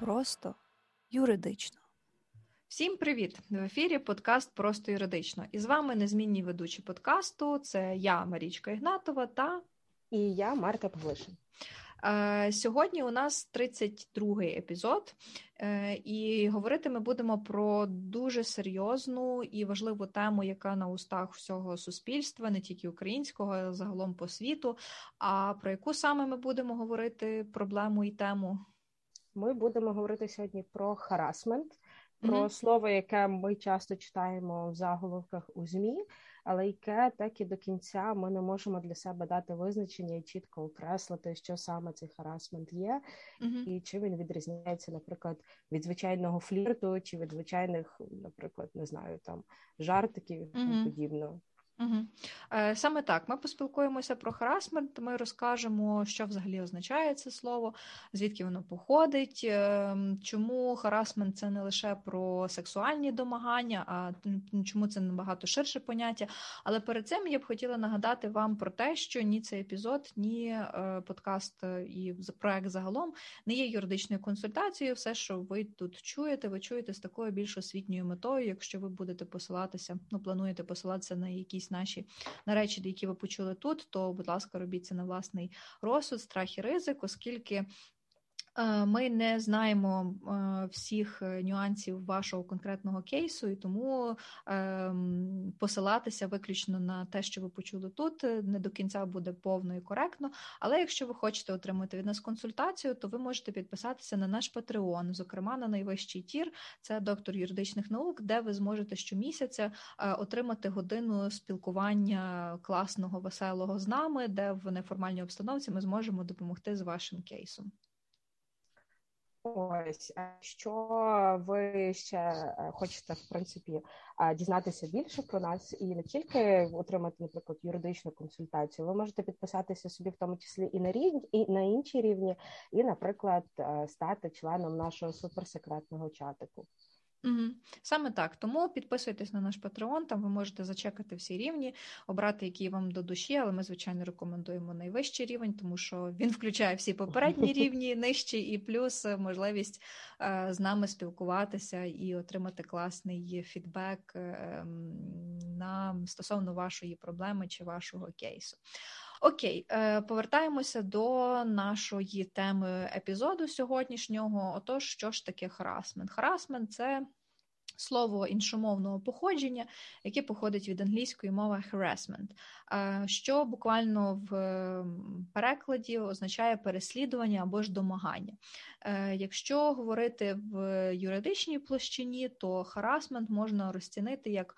Просто юридично. Всім привіт! В ефірі подкаст Просто юридично. І з вами незмінні ведучі подкасту. Це я, Марічка Ігнатова, та і я, Марта Павлишин. Е, сьогодні у нас 32-й епізод, е, і говорити ми будемо про дуже серйозну і важливу тему, яка на устах всього суспільства, не тільки українського, а загалом по світу. А про яку саме ми будемо говорити проблему і тему? Ми будемо говорити сьогодні про харасмент, про mm-hmm. слово, яке ми часто читаємо в заголовках у змі, але яке так і до кінця ми не можемо для себе дати визначення і чітко окреслити, що саме цей харасмент є, mm-hmm. і чим він відрізняється, наприклад, від звичайного флірту чи від звичайних, наприклад, не знаю, там жартиків і mm-hmm. подібного. Угу. Саме так, ми поспілкуємося про харасмент, ми розкажемо, що взагалі означає це слово, звідки воно походить, ем, чому харасмент це не лише про сексуальні домагання, а чому це набагато ширше поняття. Але перед цим я б хотіла нагадати вам про те, що ні цей епізод, ні е, подкаст е, і проект загалом не є юридичною консультацією. Все, що ви тут чуєте, ви чуєте з такою більш освітньою метою, якщо ви будете посилатися, ну плануєте посилатися на якісь наші на речі, які ви почули тут, то, будь ласка, робіть це на власний розсуд, страх і ризик, оскільки ми не знаємо е, всіх е, нюансів вашого конкретного кейсу, і тому ем, посилатися виключно на те, що ви почули тут, не до кінця буде повно і коректно. Але якщо ви хочете отримати від нас консультацію, то ви можете підписатися на наш Patreon, зокрема на найвищий tier, це доктор юридичних наук, де ви зможете щомісяця отримати годину спілкування класного, веселого з нами, де в неформальній обстановці ми зможемо допомогти з вашим кейсом. Ось, що ви ще е, хочете в принципі дізнатися більше про нас і не тільки отримати, наприклад, юридичну консультацію, ви можете підписатися собі в тому числі і на рівні, і на інші рівні, і, наприклад, е, стати членом нашого суперсекретного чатику. Угу. Саме так. Тому підписуйтесь на наш Patreon, там ви можете зачекати всі рівні, обрати, які вам до душі, але ми, звичайно, рекомендуємо найвищий рівень, тому що він включає всі попередні рівні, нижчі, і плюс можливість е, з нами спілкуватися і отримати класний фідбек е, на стосовно вашої проблеми чи вашого кейсу. Окей, е, повертаємося до нашої теми епізоду сьогоднішнього. Отож, що ж таке харасмент? Харасмент це слово іншомовного походження, яке походить від англійської мови harassment, е, що буквально в перекладі означає переслідування або ж домагання. Е, якщо говорити в юридичній площині, то харасмент можна розцінити як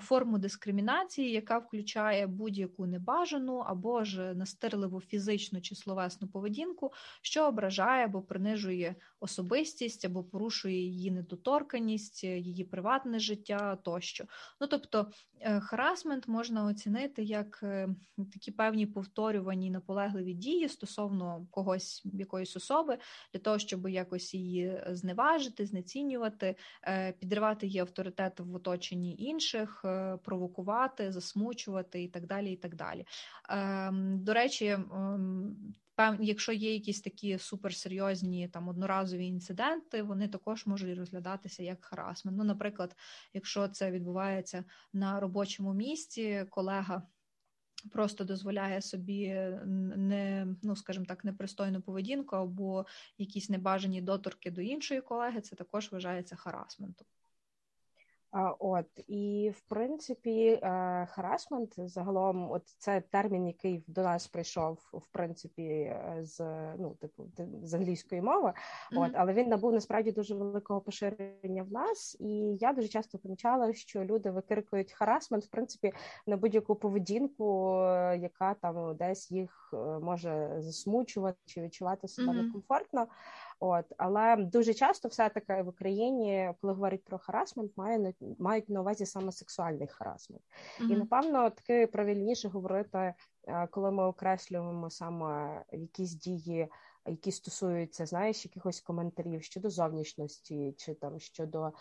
форму дискримінації, яка включає будь-яку небажану або ж настирливу фізичну чи словесну поведінку, що ображає або принижує особистість або порушує її недоторканість, її приватне життя тощо. Ну тобто е, харасмент можна оцінити як е, такі певні повторювані наполегливі дії стосовно когось якоїсь особи, для того, щоб якось її зневажити, знецінювати, підривати її авторитет в оточенні інших е, провокувати, засмучувати і так далі. і так далі. Ем, до речі, ем, якщо є якісь такі суперсерйозні там одноразові інциденти, вони також можуть розглядатися як харасмент. Ну, наприклад, якщо це відбувається на робочому місці, колега. Просто дозволяє собі не, ну скажімо так, непристойну поведінку або якісь небажані доторки до іншої колеги, це також вважається харасментом. От і в принципі, е, харасмент загалом, от це термін, який до нас прийшов в принципі е, з ну типу з англійської мови. Mm-hmm. От але він набув насправді дуже великого поширення в нас, і я дуже часто помічала, що люди викрикують харасмент в принципі на будь-яку поведінку, е, яка там десь їх може засмучувати чи відчувати себе mm-hmm. некомфортно. От але дуже часто, все таки в Україні, коли говорять про харасмент, має мають на увазі саме сексуальний харасмент, mm-hmm. і напевно таки правильніше говорити коли ми окреслюємо саме якісь дії які стосуються, знаєш, якихось коментарів щодо зовнішності, чи там щодо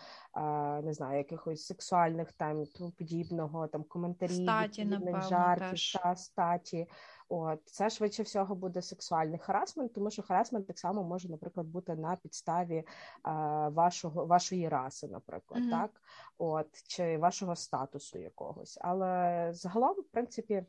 не знаю, якихось сексуальних там тому подібного, там коментарів, статі, напевно, жартів теж. та статі. От це швидше всього буде сексуальний харасмент, тому що харасмент так само може, наприклад, бути на підставі а, вашого вашої раси, наприклад, mm-hmm. так, от чи вашого статусу якогось. Але загалом, в принципі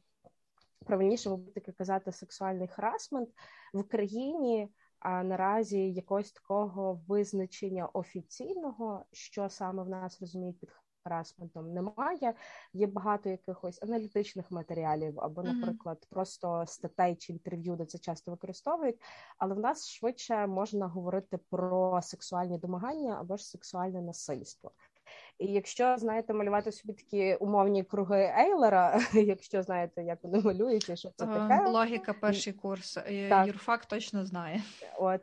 правильніше таки казати сексуальний харасмент в Україні. А наразі якогось такого визначення офіційного, що саме в нас розуміють під харасментом, немає. Є багато якихось аналітичних матеріалів, або, наприклад, mm-hmm. просто статей чи інтерв'ю, де це часто використовують. Але в нас швидше можна говорити про сексуальні домагання або ж сексуальне насильство. І якщо знаєте малювати собі такі умовні круги Ейлера, якщо знаєте, як вони малюються, що це таке логіка, перший курс е, так. Юрфак точно знає. От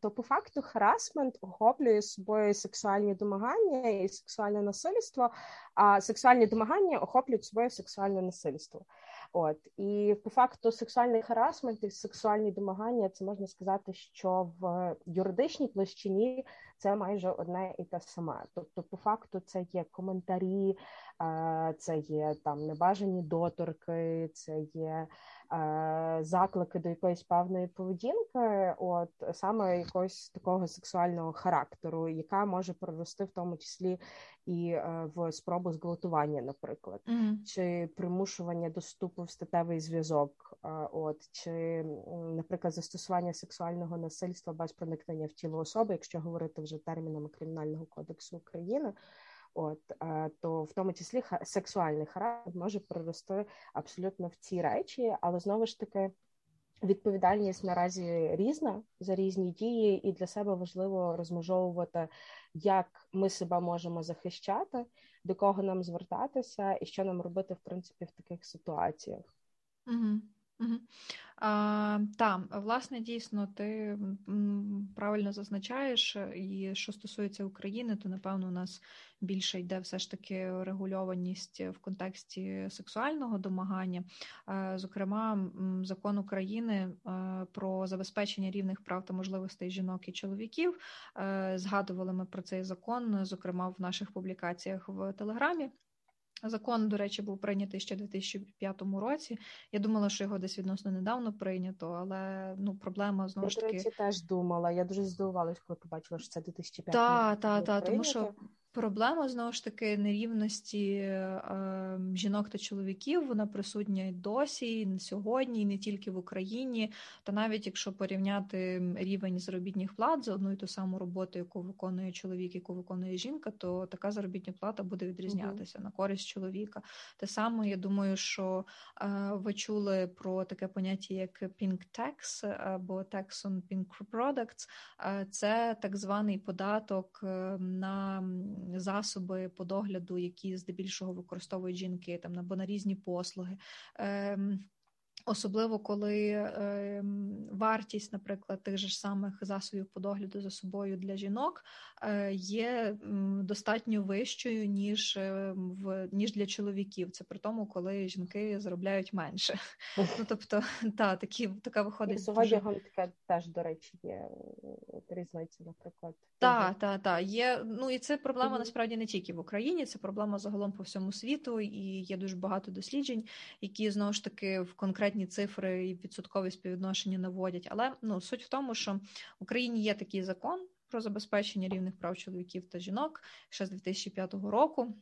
то по факту харасмент охоплює собою сексуальні домагання і сексуальне насильство, а сексуальні домагання охоплюють собою сексуальне насильство. От і по факту сексуальний харасмент і сексуальні домагання, це можна сказати, що в юридичній площині це майже одне і те саме. Тобто, по факту, це є коментарі, це є там небажані доторки, це є заклики до якоїсь певної поведінки, от саме якогось такого сексуального характеру, яка може прорости в тому числі і е, в спробу зґвалтування, наприклад, mm-hmm. чи примушування доступу в статевий зв'язок, от чи, наприклад, застосування сексуального насильства без проникнення в тіло особи, якщо говорити вже термінами кримінального кодексу України. От то в тому числі сексуальний характер може прорости абсолютно в ці речі, але знову ж таки відповідальність наразі різна за різні дії, і для себе важливо розмежовувати, як ми себе можемо захищати, до кого нам звертатися, і що нам робити в принципі в таких ситуаціях. Угу. Угу. А, Так, власне, дійсно, ти правильно зазначаєш, і що стосується України, то напевно у нас більше йде все ж таки регульованість в контексті сексуального домагання. Зокрема, закон України про забезпечення рівних прав та можливостей жінок і чоловіків. Згадували ми про цей закон, зокрема в наших публікаціях в Телеграмі. Закон, до речі, був прийнятий ще в 2005 році. Я думала, що його десь відносно недавно прийнято, але ну проблема знову ж таки. Я, до речі, теж думала. Я дуже здивувалась, коли побачила, що це 2005 Так, так, так, тому що Проблема знову ж таки нерівності е, жінок та чоловіків. Вона присутня й досі, і сьогодні, і не тільки в Україні. Та навіть якщо порівняти рівень заробітних плат за одну і ту саму роботу, яку виконує чоловік, яку виконує жінка, то така заробітня плата буде відрізнятися mm-hmm. на користь чоловіка. Те саме, я думаю, що е, ви чули про таке поняття, як pink tax або tax on pink products. Е, це так званий податок е, на засоби по догляду, які здебільшого використовують жінки там або на різні послуги. Ем, Особливо коли е, вартість, наприклад, тих же ж самих засобів по догляду за собою для жінок е, є достатньо вищою ніж е, в ніж для чоловіків. Це при тому, коли жінки заробляють менше. Ну тобто, та такі така виходить сьогодні. Дуже... теж до речі є різниця, наприклад. Так, так, так. Є. Ну і це проблема насправді не тільки в Україні, це проблема загалом по всьому світу, і є дуже багато досліджень, які знову ж таки в конкретні цифри і відсоткові співвідношення наводять. Але ну суть в тому, що в Україні є такий закон про забезпечення рівних прав чоловіків та жінок ще з 2005 року.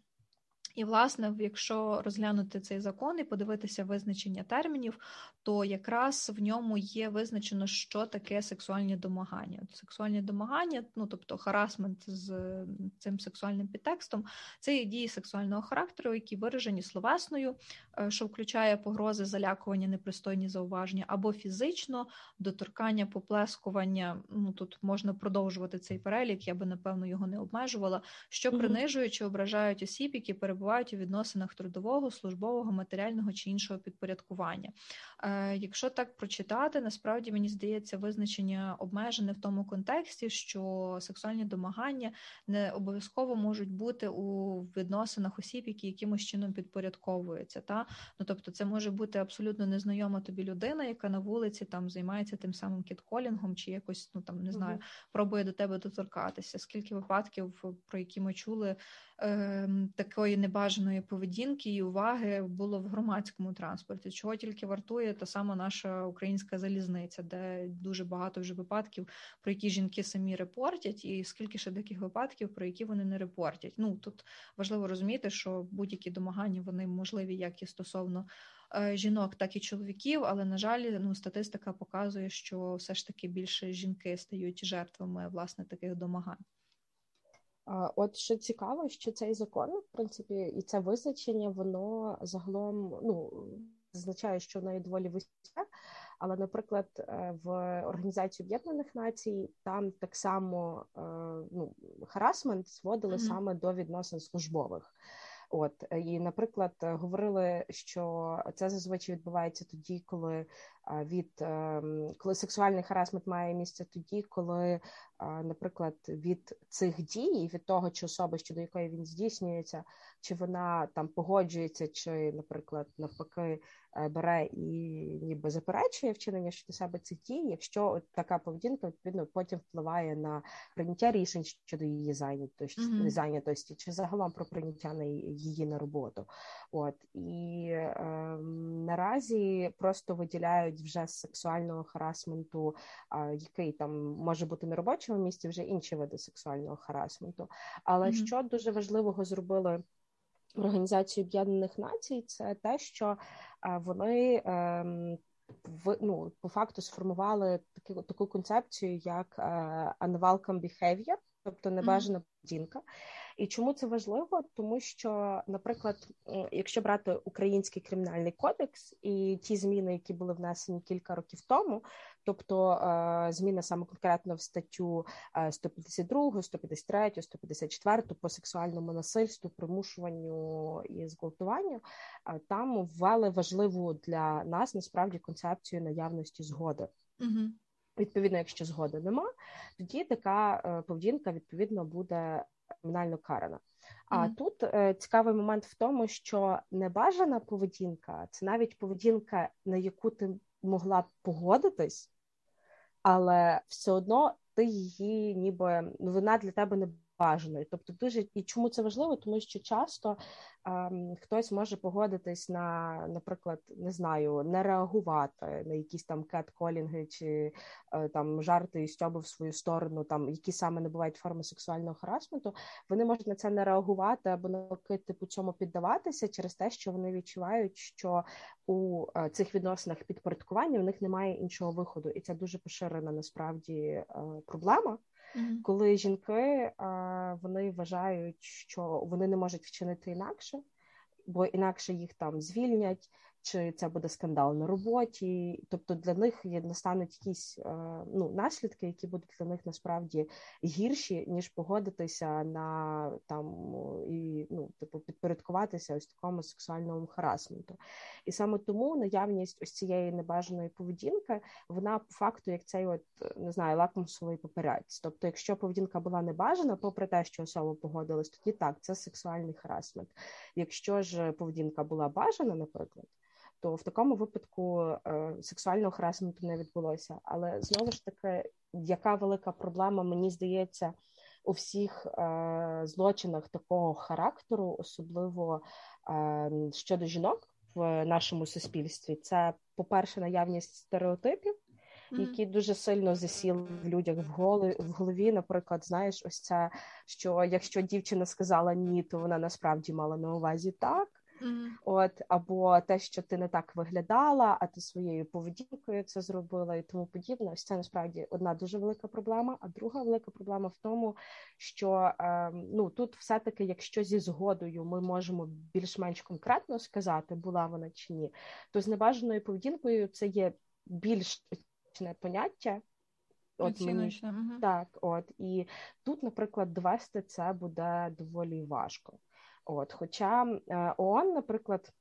І, власне, якщо розглянути цей закон і подивитися визначення термінів, то якраз в ньому є визначено, що таке сексуальні домагання. Сексуальні домагання, ну тобто харасмент з цим сексуальним підтекстом, це є дії сексуального характеру, які виражені словесною, е, що включає погрози, залякування, непристойні зауваження, або фізично доторкання, поплескування. Ну тут можна продовжувати цей перелік, я би напевно його не обмежувала, що принижуючи, ображають осіб, які перебувають перебувають у відносинах трудового, службового, матеріального чи іншого підпорядкування. Е, Якщо так прочитати, насправді мені здається визначення обмежене в тому контексті, що сексуальні домагання не обов'язково можуть бути у відносинах осіб, які якимось чином підпорядковуються. Та ну тобто, це може бути абсолютно незнайома тобі людина, яка на вулиці там займається тим самим кітколінгом, чи якось ну там не знаю, пробує до тебе доторкатися. Скільки випадків, про які ми чули е, такої небажаної поведінки і уваги було в громадському транспорті, чого тільки вартує та сама наша українська залізниця, де дуже багато вже випадків, про які жінки самі репортять, і скільки ще таких випадків, про які вони не репортять. Ну тут важливо розуміти, що будь-які домагання вони можливі як і стосовно. Е, жінок, так і чоловіків, але на жаль, ну статистика показує, що все ж таки більше жінки стають жертвами власне таких домагань. От що цікаво, що цей закон, в принципі, і це визначення, воно загалом ну означає, що воно є доволі високе, але, наприклад, е, в Організації Об'єднаних Націй там так само е, ну, харасмент зводили mm-hmm. саме до відносин службових. От і, наприклад, говорили, що це зазвичай відбувається тоді, коли від ем, коли сексуальний харасмент має місце тоді, коли, наприклад, від цих дій, від того, чи особа, щодо якої він здійснюється, чи вона там погоджується, чи, наприклад, навпаки, е, бере і ніби заперечує вчинення щодо себе цих дій, якщо от така поведінка відповідно потім впливає на прийняття рішень щодо її зайнятості, mm-hmm. зайнятості чи загалом про прийняття на її на роботу. От і е, наразі просто виділяють вже з сексуального харасменту, який там може бути на робочому місці, вже інші види сексуального харасменту. Але mm-hmm. що дуже важливого зробили Організації Об'єднаних Націй, це те, що вони ем, в ну по факту сформували таку таку концепцію, як е, unwelcome behavior, тобто небажана поведінка. І чому це важливо? Тому що, наприклад, якщо брати український кримінальний кодекс і ті зміни, які були внесені кілька років тому, тобто е, зміни саме конкретно в статтю 152, 153, 154 по сексуальному насильству, примушуванню і зґвалтуванню, е, там ввели важливу для нас насправді концепцію наявності згоди. Угу. Відповідно, якщо згоди нема, тоді така е, поведінка відповідно буде кримінально карана. А mm-hmm. тут е, цікавий момент в тому, що небажана поведінка це навіть поведінка, на яку ти могла б погодитись, але все одно ти її, ніби ну, вона для тебе не бажаною. Тобто, дуже і чому це важливо? Тому що часто ем, хтось може погодитись на, наприклад, не знаю, не реагувати на якісь там кетколінги чи е, там жарти і стьоби в свою сторону, там які саме не бувають форми сексуального харасменту. Вони можуть на це не реагувати або навпаки, типу цьому піддаватися через те, що вони відчувають, що у е, цих відносинах підпорядкування у них немає іншого виходу, і це дуже поширена насправді е, проблема. Коли жінки вони вважають, що вони не можуть вчинити інакше, бо інакше їх там звільнять, чи це буде скандал на роботі. Тобто для них є настануть якісь е, ну, наслідки, які будуть для них насправді гірші, ніж погодитися на там і ну, типу, підпорядкуватися ось такому сексуальному харасменту. І саме тому наявність ось цієї небажаної поведінки, вона по факту, як цей от не знаю, лакмусовий папірець. Тобто, якщо поведінка була небажана, попри те, що особа погодилась, тоді так, це сексуальний харасмент. Якщо ж поведінка була бажана, наприклад то в такому випадку е, сексуального харасменту не відбулося. Але знову ж таки, яка велика проблема, мені здається, у всіх е, злочинах такого характеру, особливо е, щодо жінок в нашому суспільстві, це, по-перше, наявність стереотипів. Які дуже сильно засіли в людях в голові, в голові, наприклад, знаєш, ось це що якщо дівчина сказала ні, то вона насправді мала на увазі так. Mm-hmm. От або те, що ти не так виглядала, а ти своєю поведінкою це зробила і тому подібне. Ось це насправді одна дуже велика проблема. А друга велика проблема в тому, що е, ну тут все-таки, якщо зі згодою ми можемо більш-менш конкретно сказати, була вона чи ні, то з небажаною поведінкою це є більш поняття. От мені. Так, от і тут, наприклад, довести це буде доволі важко. От, Хоча ООН, наприклад,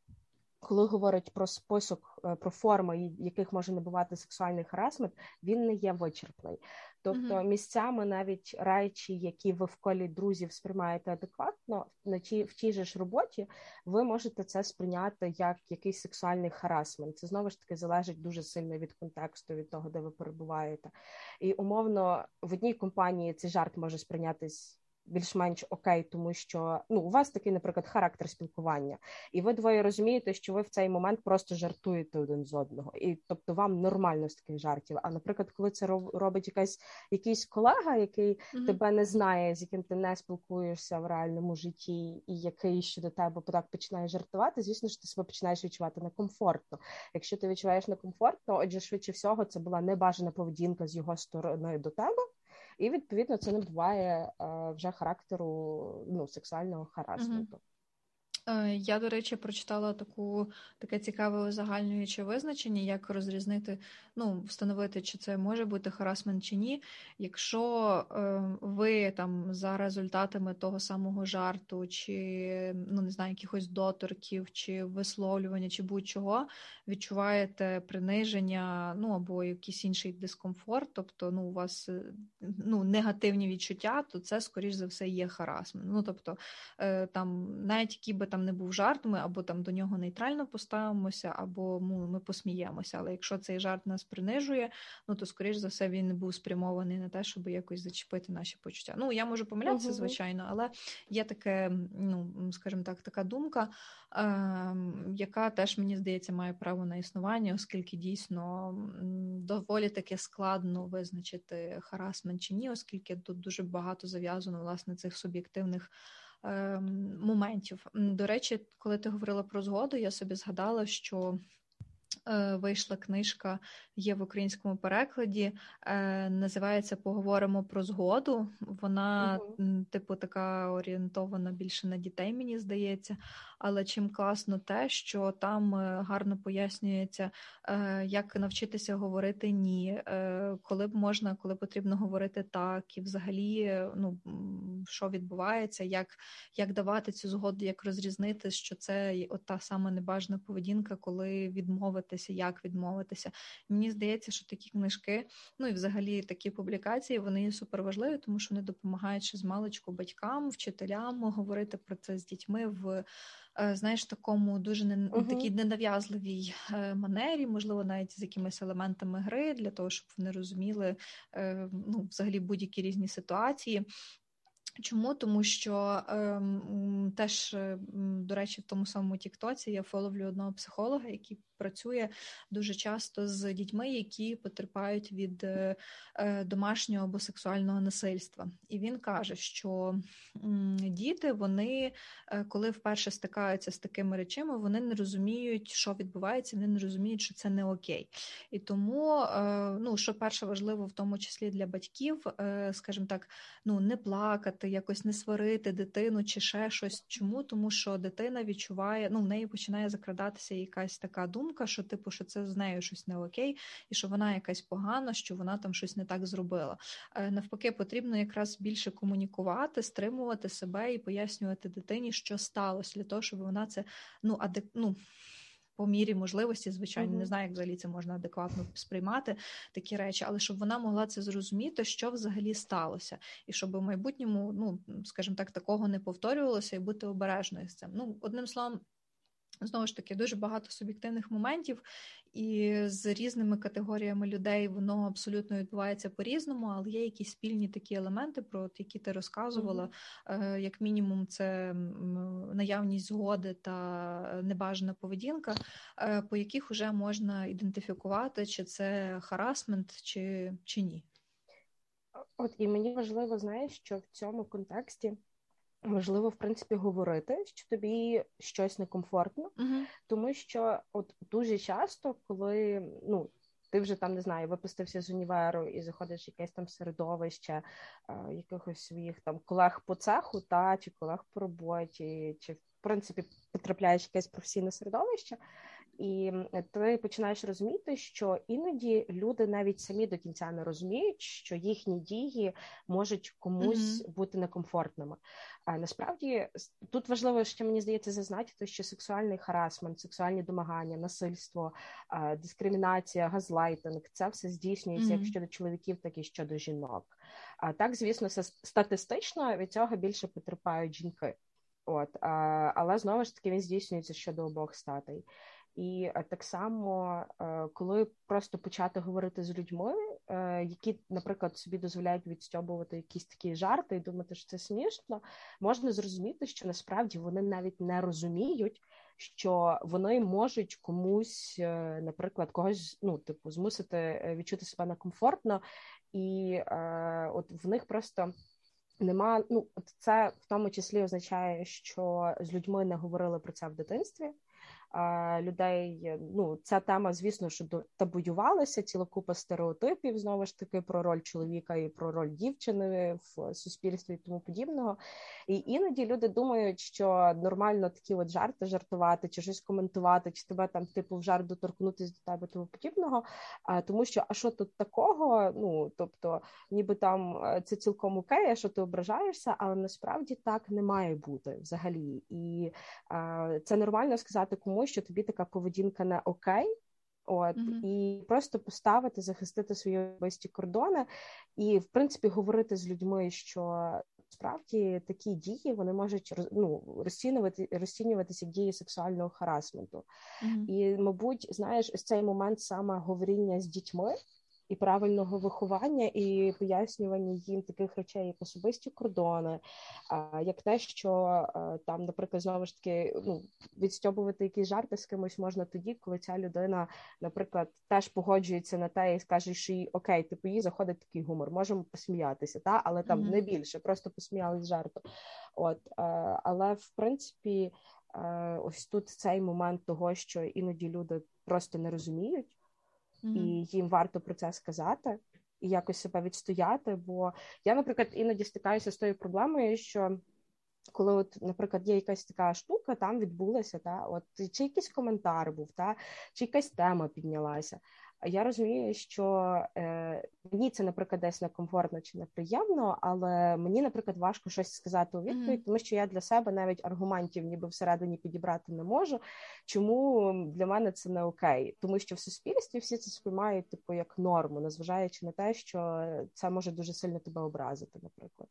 коли говорить про список е, про форми, яких може набувати сексуальний харасмент, він не є вичерпний. Тобто mm-hmm. місцями навіть речі, які ви в колі друзів сприймаєте адекватно, на ті в тій же ж роботі ви можете це сприйняти як якийсь сексуальний харасмент. Це знову ж таки залежить дуже сильно від контексту, від того, де ви перебуваєте. І умовно в одній компанії цей жарт може сприйнятись більш-менш окей, тому що ну у вас такий, наприклад, характер спілкування, і ви двоє розумієте, що ви в цей момент просто жартуєте один з одного, і тобто вам нормально з таких жартів. А наприклад, коли це робить якась якийсь колега, який mm-hmm. тебе не знає, з яким ти не спілкуєшся в реальному житті, і який щодо тебе так починає жартувати, звісно ж, ти себе починаєш відчувати некомфортно. Якщо ти відчуваєш некомфортно, отже, швидше всього, це була небажана поведінка з його сторони до тебе і відповідно це не буває вже характеру ну, сексуального харасменту. Е, я, до речі, прочитала таку таке цікаве узагальнююче визначення, як розрізнити, ну, встановити, чи це може бути харасмент чи ні. Якщо е, ви там за результатами того самого жарту, чи ну не знаю, якихось доторків, чи висловлювання, чи будь-чого відчуваєте приниження, ну або якийсь інший дискомфорт, тобто ну, у вас е, ну, негативні відчуття, то це, скоріш за все, є харасмент. Ну, тобто, е, там навіть які би там не був жарт, ми або там до нього нейтрально поставимося, або ну, ми посміємося. Але якщо цей жарт нас принижує, ну то скоріш за все він був спрямований на те, щоб якось зачепити наші почуття. Ну я можу помилятися, uh-huh. звичайно, але є таке, ну скажімо так, така думка, е, яка теж мені здається має право на існування, оскільки дійсно доволі таки складно визначити харасмент чи ні, оскільки тут дуже багато зав'язано власне цих суб'єктивних. Ем, моментів. До речі, коли ти говорила про згоду, я собі згадала, що вийшла книжка, є в українському перекладі. Е, називається Поговоримо про згоду. Вона, uh типу, така орієнтована більше на дітей, мені здається. Але чим класно те, що там е, гарно пояснюється, як навчитися говорити ні, коли б можна, коли потрібно говорити так, і взагалі, ну що відбувається, як як давати цю згоду, як розрізнити, що це от та сама небажана поведінка, коли відмовити відмовитися, як відмовитися. Мені здається, що такі книжки, ну і взагалі такі публікації, вони є суперважливі, тому що вони допомагають ще з маличку батькам, вчителям говорити про це з дітьми в. Е, знаєш, такому дуже не uh-huh. такій ненав'язливій е, манері, можливо, навіть з якимись елементами гри, для того, щоб вони розуміли е, ну, взагалі будь-які різні ситуації. Чому? Тому що ем, теж, до речі, в тому самому Тіктоці я фоловлю одного психолога, який працює дуже часто з дітьми, які потерпають від е, е, домашнього або сексуального насильства. І він каже, що діти, вони, е, коли вперше стикаються з такими речами, вони не розуміють, що відбувається, вони не розуміють, що це не окей. І тому, ну що перше важливо, в тому числі для батьків, скажімо так, ну не плакати, якось не сварити дитину чи ще щось. Чому? Тому що дитина відчуває, ну в неї починає закрадатися якась така думка думка, що типу, що це з нею щось не окей, і що вона якась погана, що вона там щось не так зробила. Е, навпаки, потрібно якраз більше комунікувати, стримувати себе і пояснювати дитині, що сталося, для того, щоб вона це ну адек... ну, по мірі можливості, звичайно, uh-huh. не знаю, як взагалі це можна адекватно сприймати такі речі, але щоб вона могла це зрозуміти, що взагалі сталося, і щоб в майбутньому, ну скажімо так, такого не повторювалося, і бути обережною з цим. Ну, одним словом, Знову ж таки, дуже багато суб'єктивних моментів, і з різними категоріями людей воно абсолютно відбувається по-різному, але є якісь спільні такі елементи, про які ти розказувала. Mm-hmm. Як мінімум, це наявність згоди та небажана поведінка, е, по яких вже можна ідентифікувати, чи це харасмент, чи, чи ні. От і мені важливо, знаєш, що в цьому контексті важливо в принципі говорити, що тобі щось некомфортно, uh-huh. тому що от дуже часто, коли ну. Ти вже там не знаю, випустився з універу і заходиш в якесь там середовище е, якихось своїх там колег по цеху, та чи колег по роботі, чи в принципі потрапляєш в якесь професійне середовище, І ти починаєш розуміти, що іноді люди навіть самі до кінця не розуміють, що їхні дії можуть комусь mm-hmm. бути некомфортними. А насправді тут важливо, що мені здається, зазначити, що сексуальний харасмент, сексуальні домагання, насильство, дискримінація, газлайтинг це все здійснюється mm-hmm. як щодо чоловіків, так і щодо жінок. А так, звісно, статистично від цього більше потерпають жінки. От, а, але знову ж таки він здійснюється щодо обох статей. І е, так само, е, коли просто почати говорити з людьми, е, які, наприклад, собі дозволяють відстьобувати якісь такі жарти і думати, що це смішно, можна зрозуміти, що насправді вони навіть не розуміють, що вони можуть комусь, наприклад, когось ну, типу, змусити відчути себе некомфортно, і от в них просто. Нема, ну це в тому числі означає, що з людьми не говорили про це в дитинстві людей. Ну, ця тема, звісно, що табуювалася, ціла купа стереотипів знову ж таки про роль чоловіка і про роль дівчини в суспільстві і тому подібного. І іноді люди думають, що нормально такі от жарти жартувати, чи щось коментувати, чи тебе там типу в жарт доторкнутися до тебе тому подібного. А тому що а що тут такого? Ну тобто, ніби там це цілком окей, що ти ображаєшся, але насправді так не має бути взагалі. І а, це нормально сказати комусь що тобі така поведінка не окей. От mm-hmm. і просто поставити, захистити свої особисті кордони, і в принципі говорити з людьми, що справді такі дії вони можуть ну, розцінювати розцінюватися як дії сексуального харасменту. Mm-hmm. І, мабуть, знаєш, ось цей момент саме говоріння з дітьми і правильного виховання, і пояснювання їм таких речей, як особисті кордони, як те, що там, наприклад, знову ж таки ну, відстьобувати якісь жарти з кимось можна тоді, коли ця людина, наприклад, теж погоджується на те і скаже, що їй окей, типу їй заходить такий гумор, можемо посміятися, та але там mm-hmm. не більше, просто посміялись жарту. От але в принципі. Ось тут цей момент того, що іноді люди просто не розуміють, mm-hmm. і їм варто про це сказати і якось себе відстояти. Бо я, наприклад, іноді стикаюся з тою проблемою, що. Коли, от, наприклад, є якась така штука, там відбулася, та от чи якийсь коментар був, та чи якась тема піднялася я розумію, що е, мені це, наприклад, десь некомфортно чи неприємно, але мені, наприклад, важко щось сказати у відповідь, mm-hmm. тому що я для себе навіть аргументів, ніби всередині підібрати не можу. Чому для мене це не окей? Тому що в суспільстві всі це сприймають типу як норму, незважаючи на те, що це може дуже сильно тебе образити, наприклад.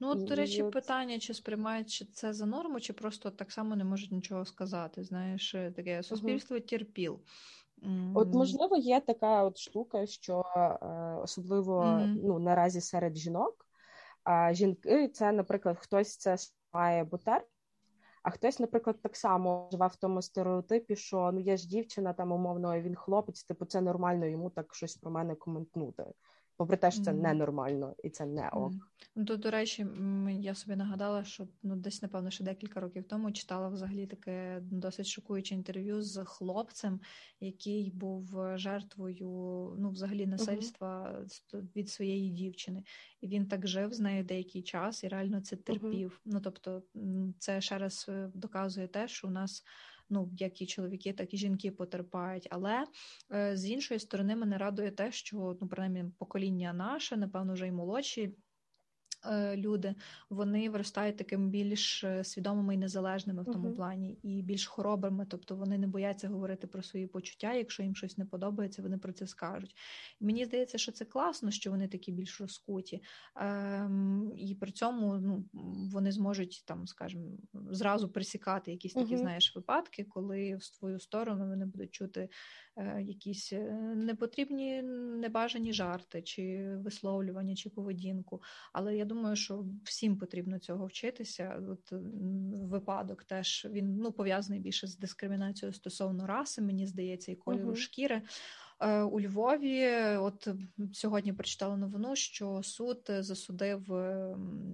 Ну, от, до речі, питання, чи сприймають це за норму, чи просто так само не можуть нічого сказати. Знаєш, таке суспільство uh-huh. терпіл. От, можливо, є така от штука, що е, особливо mm-hmm. ну, наразі серед жінок. А жінки, це, наприклад, хтось це має бутер, а хтось, наприклад, так само живе в тому стереотипі, що ну я ж дівчина, там умовно, він хлопець, типу це нормально йому так щось про мене коментнути попри те, що це ненормально і це не ок. Mm-hmm. До речі, я собі нагадала, що ну десь, напевно, ще декілька років тому читала взагалі таке досить шокуюче інтерв'ю з хлопцем, який був жертвою ну, взагалі насильства mm-hmm. від своєї дівчини. І він так жив з нею деякий час і реально це терпів. Ну тобто, це ще раз е, доказує те, що у нас ну як і чоловіки, так і жінки потерпають. Але е, з іншої сторони мене радує те, що ну принаймні покоління наше, напевно, вже й молодші. Е, люди вони виростають такими більш е, свідомими і незалежними в тому uh-huh. плані, і більш хоробрими, тобто вони не бояться говорити про свої почуття. Якщо їм щось не подобається, вони про це скажуть. І мені здається, що це класно, що вони такі більш розкуті, ем, і при цьому ну, вони зможуть там, скажімо, зразу присікати якісь такі, uh-huh. знаєш, випадки, коли в твою сторону вони будуть чути якісь е, непотрібні небажані жарти, чи висловлювання, чи поведінку. Але я думаю, що всім потрібно цього вчитися. От Випадок теж він ну, пов'язаний більше з дискримінацією стосовно раси, мені здається, і кольору uh-huh. шкіри. Е, у Львові, от сьогодні прочитала новину, що суд засудив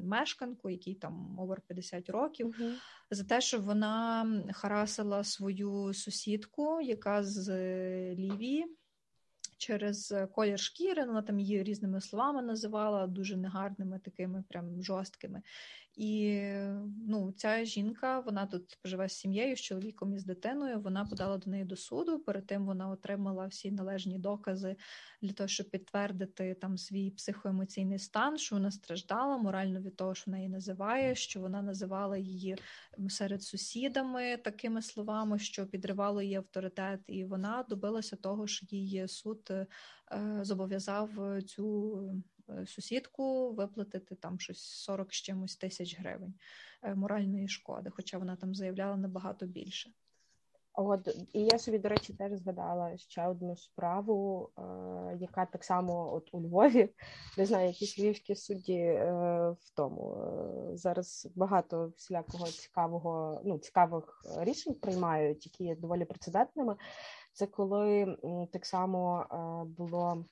мешканку, якій там over 50 років, uh-huh. за те, що вона харасила свою сусідку, яка з Лівії. через колір шкіри. Вона там її різними словами називала, дуже негарними, такими прям жорсткими. І ну, ця жінка вона тут живе з сім'єю, з чоловіком і з дитиною. Вона подала до неї до суду. Перед тим вона отримала всі належні докази для того, щоб підтвердити там свій психоемоційний стан, що вона страждала морально від того, що вона її називає, що вона називала її серед сусідами такими словами, що підривало її авторитет, і вона добилася того, що її суд е, зобов'язав цю. Е, сусідку виплатити там щось 40 з чимось тисяч гривень е, моральної шкоди, хоча вона там заявляла набагато більше. От і я собі, до речі, теж згадала ще одну справу, е, яка так само от у Львові, не знаю, якісь львівські судді е, в тому. Е, зараз багато всілякого цікавого, ну цікавих рішень приймають, які є доволі прецедентними. Це коли так само е, було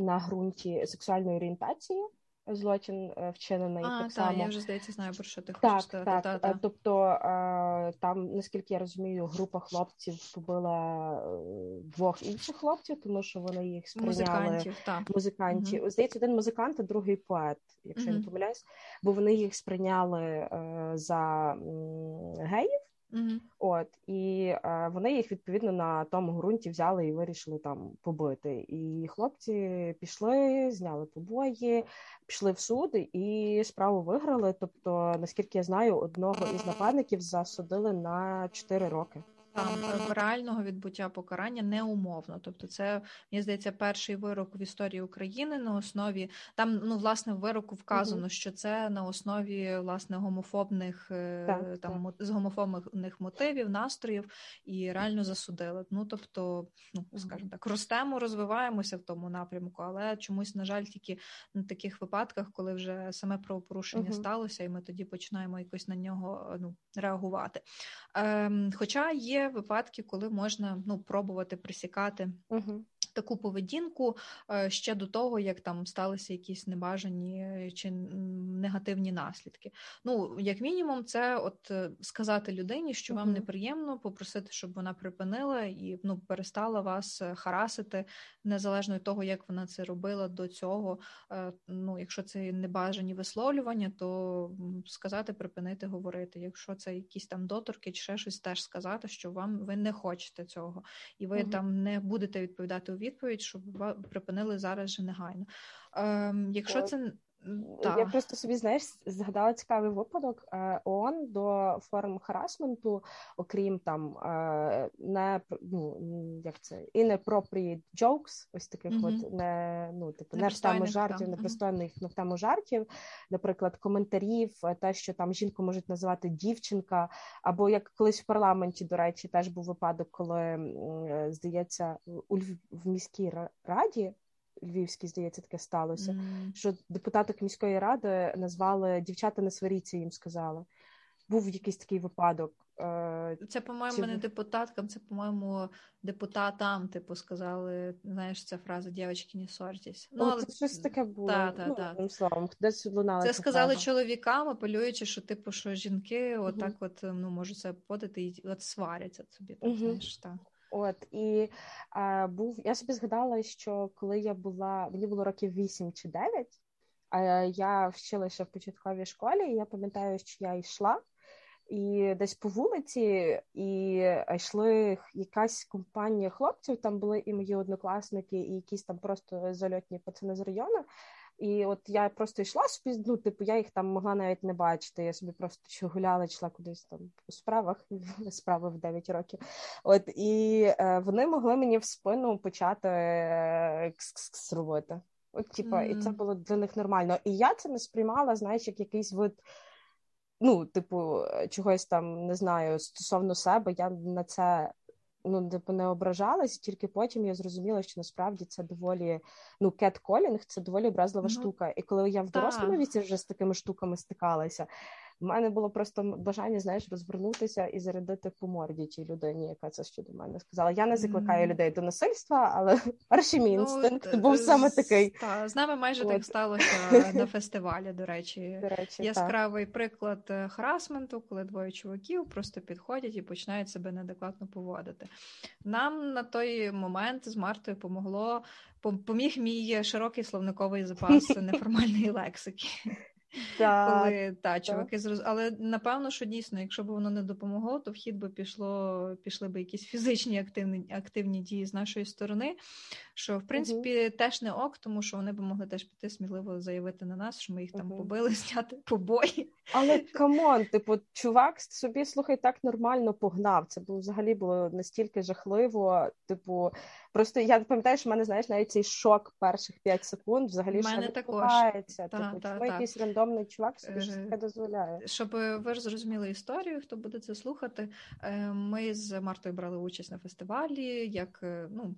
на ґрунті сексуальної орієнтації. Злочин е, вчинений а, так та, само. Я вже здається, знаю про що ти так, хочеш сказати. Так, та, та. та. Тобто е, там, наскільки я розумію, група хлопців побила е, двох інших хлопців, тому що вони їх сприйняли музикантів. Та. музикантів. Угу. Здається, один музикант, а другий поет, якщо угу. я не помиляюсь, бо вони їх сприйняли за геїв. Mm-hmm. От і е, вони їх відповідно на тому ґрунті взяли і вирішили там побити. І хлопці пішли, зняли побої, пішли в суд і справу виграли. Тобто, наскільки я знаю, одного із нападників засудили на 4 роки там е, реального відбуття покарання неумовно. Тобто, це мені здається перший вирок в історії України на основі там, ну власне, в вироку вказано, mm-hmm. що це на основі власне гомофобних е, так, там так. з гомофобних мотивів, настроїв і реально засудили. Ну тобто, ну скажімо так, ростемо, розвиваємося в тому напрямку, але чомусь, на жаль, тільки на таких випадках, коли вже саме правопорушення mm-hmm. сталося, і ми тоді починаємо якось на нього ну реагувати. Ем, Хоча є випадки, коли можна ну пробувати присікати. Угу таку поведінку е, ще до того, як там сталися якісь небажані чи негативні наслідки. Ну, як мінімум, це от е, сказати людині, що вам неприємно, попросити, щоб вона припинила і ну перестала вас е, харасити, незалежно від того, як вона це робила до цього. Ну, якщо це небажані висловлювання, то сказати, припинити говорити. Якщо це якісь там доторки, чи ще щось теж сказати, що вам ви не хочете цього, і ви угу. там не будете відповідати у відповідь, щоб припинили зараз же негайно. Ем, Якщо це так. Я просто собі знаєш згадала цікавий випадок е, ООН до форм харасменту, окрім там е, не ну як це inappropriate jokes, ось таких mm-hmm. от не ну типу не в тему жартів, непристойних не в тему жартів, наприклад, коментарів, е, те, що там жінку можуть називати дівчинка, або як колись в парламенті, до речі, теж був випадок, коли здається, у в міській раді. Львівській, здається, таке сталося. Mm. Що депутаток міської ради назвали дівчата не сваріться, їм сказали. Був якийсь такий випадок. Е, це, по-моєму, Чи... не депутаткам, це, по-моєму, депутатам, типу, сказали, знаєш, ця фраза дівчатки, не ссорьтесь. Ну, але... Це щось таке було. Та, та, ну, та. словом, десь лунала Це сказали фраза. чоловікам, апелюючи, що, типу, що жінки uh-huh. отак от, ну, можуть себе подати і от сваряться собі, так, uh-huh. знаєш, так. От і а, був я собі згадала, що коли я була, мені було років 8 чи 9, а я вчилася в початковій школі, і я пам'ятаю, що я йшла. І десь по вулиці, і йшли якась компанія хлопців. Там були і мої однокласники, і якісь там просто зальотні пацани з району. І от я просто йшла собі, ну, типу, я їх там могла навіть не бачити. Я собі просто що гуляла, йшла кудись там у справах, справи в 9 років. От і е, вони могли мені в спину почати е, робити. От, типу, mm-hmm. і це було для них нормально. І я це не сприймала, знаєш, як якийсь вид. Ну, типу, чогось там не знаю стосовно себе, я на це ну типу, не ображалась, тільки потім я зрозуміла, що насправді це доволі ну кетколінг це доволі образлива ну, штука. І коли я в дорослому віці вже з такими штуками стикалася, в мене було просто бажання, знаєш, розвернутися і зарядити по морді тій людині, яка це щодо мене сказала. Я не закликаю людей до насильства, але перший мій ну, був саме такий. Та, з нами майже От. так сталося на фестивалі. До речі, до речі, яскравий так. приклад е, харасменту, коли двоє чуваків просто підходять і починають себе неадекватно поводити. Нам на той момент з Мартою помогло поміг мій широкий словниковий запас неформальної лексики. Так, коли та чуваки зроз... Але напевно, що дійсно, якщо б воно не допомогло, то в хід би пішло, пішли б якісь фізичні активні активні дії з нашої сторони. Що в принципі угу. теж не ок, тому що вони б могли теж піти сміливо заявити на нас, що ми їх там побили, зняти побої. Але come on, типу, чувак собі слухай так нормально погнав. Це було взагалі було настільки жахливо. Типу, просто я пам'ятаю, що в мене знаєш навіть цей шок перших 5 секунд взагалі що відбувається. Типу, та, чому якийсь рандомний чувак собі ж таке дозволяє. Щоб ви ж зрозуміли історію, хто буде це слухати. Е, ми з Мартою брали участь на фестивалі як е, ну,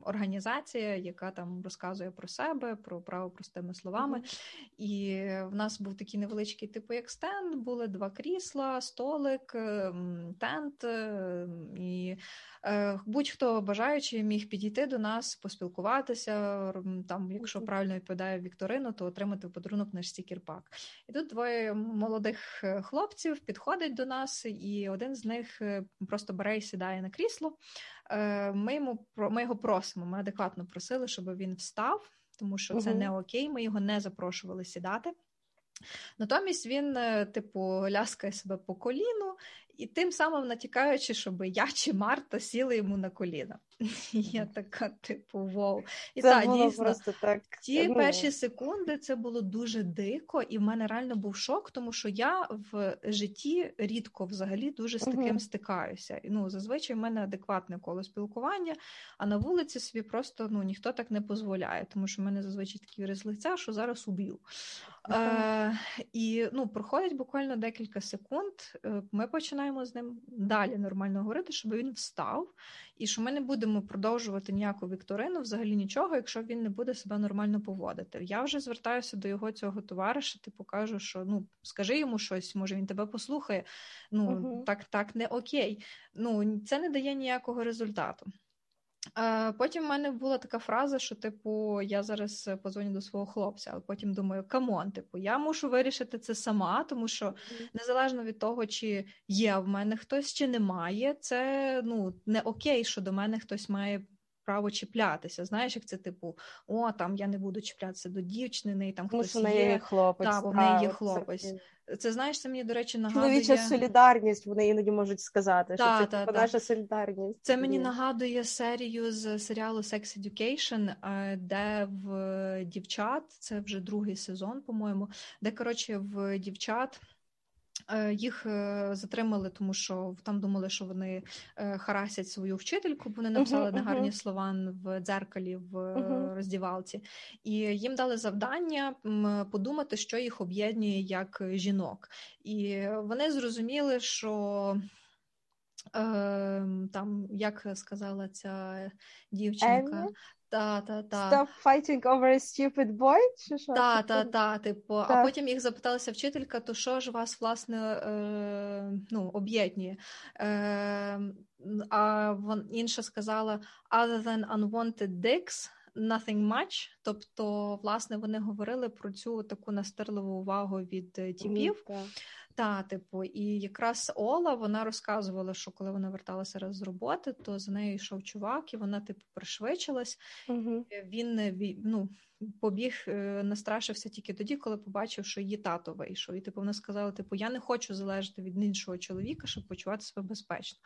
організація, яка там розказує про себе, про право простими словами. Mm-hmm. І в нас був такий невеличкий типу як стенд, були два крісла, столик, тент і Е, будь-хто бажаючи міг підійти до нас, поспілкуватися. Там, якщо правильно відповідає Вікторину, то отримати в подарунок наш стікер-пак. І тут двоє молодих е, хлопців підходять до нас, і один з них е, просто бере і сідає на крісло. Ми йому ми його просимо. Ми адекватно просили, щоб він встав, тому що це не окей. Ми його не запрошували сідати. Натомість він, типу, ляскає себе по коліну і тим самим натякаючи, щоб я чи Марта сіли йому на коліна. Я така, типу, вау. І це та, було дійсно, просто так. Ті ну... перші секунди це було дуже дико, і в мене реально був шок, тому що я в житті рідко взагалі дуже з таким uh-huh. стикаюся. Ну, зазвичай в мене адекватне коло спілкування, а на вулиці собі просто ну, ніхто так не дозволяє, тому що в мене зазвичай такі вираз лиця, що зараз уб'ю. Uh-huh. Е, І ну, проходить буквально декілька секунд. Е, ми починаємо з ним далі нормально говорити, щоб він встав і що ми не будемо продовжувати ніяку вікторину, взагалі нічого, якщо він не буде себе нормально поводити. Я вже звертаюся до його цього товариша, типу кажу, що ну скажи йому щось, може він тебе послухає. Ну угу. так, так не окей. Ну це не дає ніякого результату. Потім в мене була така фраза, що, типу, я зараз позвоню до свого хлопця, але потім думаю, come on, типу, я мушу вирішити це сама, тому що незалежно від того, чи є в мене хтось, чи немає, це ну не окей, що до мене хтось має право чіплятися. Знаєш, як це типу, о, там я не буду чіплятися до дівчини, там хтось Тому, є. є хлопець. Так, в неї є хлопець. Це, це знаєш, це мені, до речі, нагадує... Чоловіча солідарність, вони іноді можуть сказати, що це та, типу, наша солідарність. Це мені нагадує серію з серіалу Sex Education, е, де в дівчат, це вже другий сезон, по-моєму, де, коротше, в дівчат. Е, їх е, затримали, тому що там думали, що вони е, харасять свою вчительку, бо вони написали uh-huh, негарні uh-huh. слова в дзеркалі в uh-huh. роздівалці, і їм дали завдання подумати, що їх об'єднує як жінок. І вони зрозуміли, що. Ем, там, як сказала ця дівчинка, та, та, та. Stop fighting over a stupid boy? Чи що? Та, та, та, типу, та. а потім їх запиталася вчителька, то що ж вас, власне, е, ну, об'єднує? Е, а вон, інша сказала, other than unwanted dicks, nothing much. Тобто, власне, вони говорили про цю таку настирливу увагу від е, тіпів. Mm, та, типу, і якраз Ола вона розказувала, що коли вона верталася раз з роботи, то за нею йшов чувак, і вона, типу, пришвидшилась. Угу. Він ну, побіг, е, настрашився тільки тоді, коли побачив, що її тато вийшов. І типу вона сказала: типу, я не хочу залежати від іншого чоловіка, щоб почувати себе безпечно.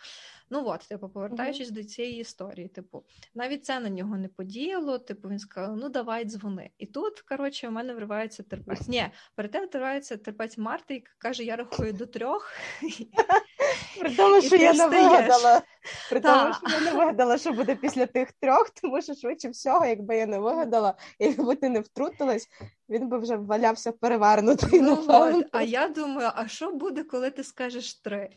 Ну от, типу, повертаючись mm-hmm. до цієї історії, типу, навіть це на нього не подіяло. Типу, він сказав: Ну давай дзвони. І тут, коротше, у мене вривається терпець. Ні, перед тим вривається терпець Марти, і каже: Я рахую до трьох. При тому, що я не вигадала. При тому, що я не вигадала, що буде після тих трьох, тому що швидше всього, якби я не вигадала, і якби ти не втрутилась, він би вже валявся перевернутий. Ну, от. А я думаю, а що буде, коли ти скажеш три?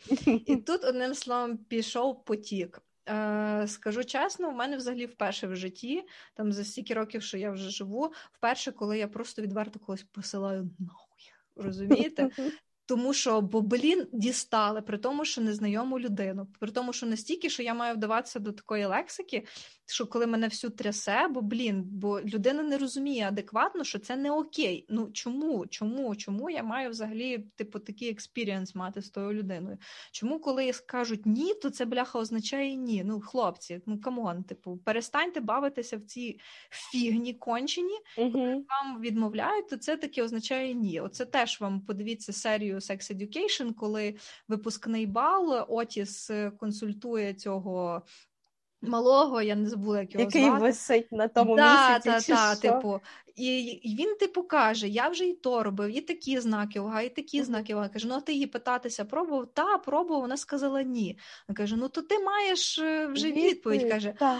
І тут одним словом пішов потік. Е, Скажу чесно, у мене взагалі вперше в житті, там за стільки років, що я вже живу, вперше, коли я просто відверто когось посилаю нахуй. Розумієте? Тому що, бо блін, дістали, при тому, що незнайому людину, при тому, що настільки, що я маю вдаватися до такої лексики, що коли мене всю трясе, бо блін, бо людина не розуміє адекватно, що це не окей. Ну чому? Чому? Чому я маю взагалі типу такий experience мати з тою людиною? Чому, коли скажуть ні, то це бляха означає ні? Ну, хлопці, ну come on, типу, перестаньте бавитися в ці фігні кончені, коли вам відмовляють, то це таки означає ні. Оце теж вам подивіться серію Sex Education, коли випускний бал Отіс консультує цього малого, я не забула, як його Який звати. висить на тому да, місяці. та, чи та, що? типу, і, і він, типу, каже: я вже і то робив, і такі знаки уваги, і такі Мгм. знаки уваги. Каже, ну а ти її питатися пробував? Та, пробував, вона сказала ні. Вона каже: ну то ти маєш е, вже відповідь. Каже, Так.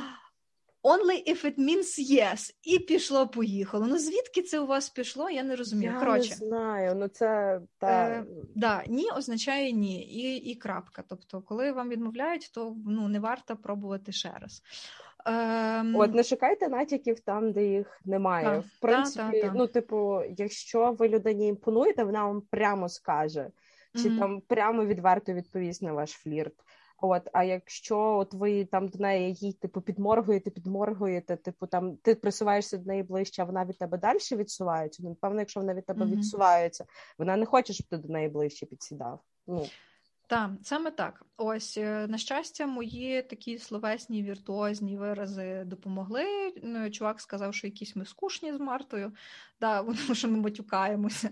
Only if it means yes. І пішло, поїхало. Ну звідки це у вас пішло? Я не розумію. Я Коротше, не знаю, ну це та... Е, Да, ні означає ні, і, і крапка. Тобто, коли вам відмовляють, то ну не варто пробувати ще раз. Ем, От не шукайте натяків там, де їх немає. Так, В принципі, та, та. ну, типу, якщо ви людині імпонуєте, вона вам прямо скаже, чи Мгм. там прямо відверто відповість на ваш флірт. От, а якщо от ви там до неї їй типу підморгуєте, підморгуєте, типу там ти присуваєшся до неї ближче, а вона від тебе далі відсувається. Ну, напевно, якщо вона від тебе Мгм. відсувається, вона не хоче, щоб ти до неї ближче підсідав. Ну Так, саме так. Ось, е, на щастя, мої такі словесні віртуозні вирази допомогли. Ну, Чувак сказав, що якісь ми скучні з Мартою, да, тому що ми матюкаємося.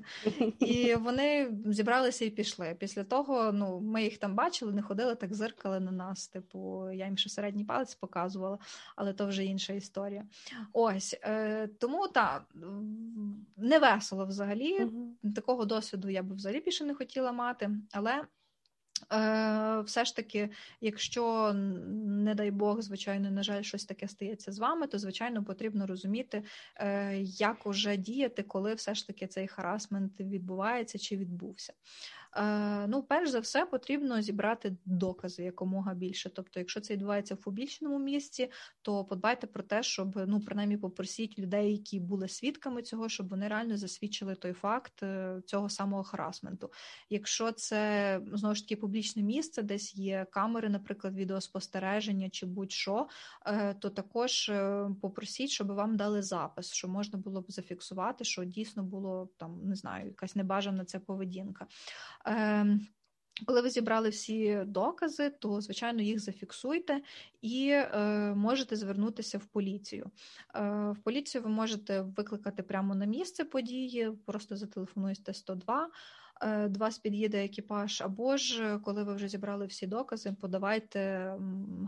І вони зібралися і пішли. Після того ну, ми їх там бачили, не ходили, так зиркали на нас. Типу, я їм ще середній палець показувала, але то вже інша історія. Ось е, тому так, не весело взагалі. Такого досвіду я би взагалі більше не хотіла мати, але. Е, все ж таки, якщо, не дай Бог, звичайно, на жаль, щось таке стається з вами, то звичайно потрібно розуміти, е, як уже діяти, коли все ж таки цей харасмент відбувається чи відбувся. Е, ну, перш за все, потрібно зібрати докази якомога більше. Тобто, якщо це відбувається в публічному місці, то подбайте про те, щоб ну принаймні попросіть людей, які були свідками цього, щоб вони реально засвідчили той факт е, цього самого харасменту. Якщо це знову ж таки публічне місце, десь є камери, наприклад, відеоспостереження чи будь-що, е, то також попросіть, щоб вам дали запис, що можна було б зафіксувати, що дійсно було там, не знаю, якась небажана ця поведінка. Ем, коли ви зібрали всі докази, то звичайно їх зафіксуйте і е, можете звернутися в поліцію. Е, в поліцію ви можете викликати прямо на місце події, просто зателефонуєте 102, е, до вас під'їде екіпаж, або ж коли ви вже зібрали всі докази, подавайте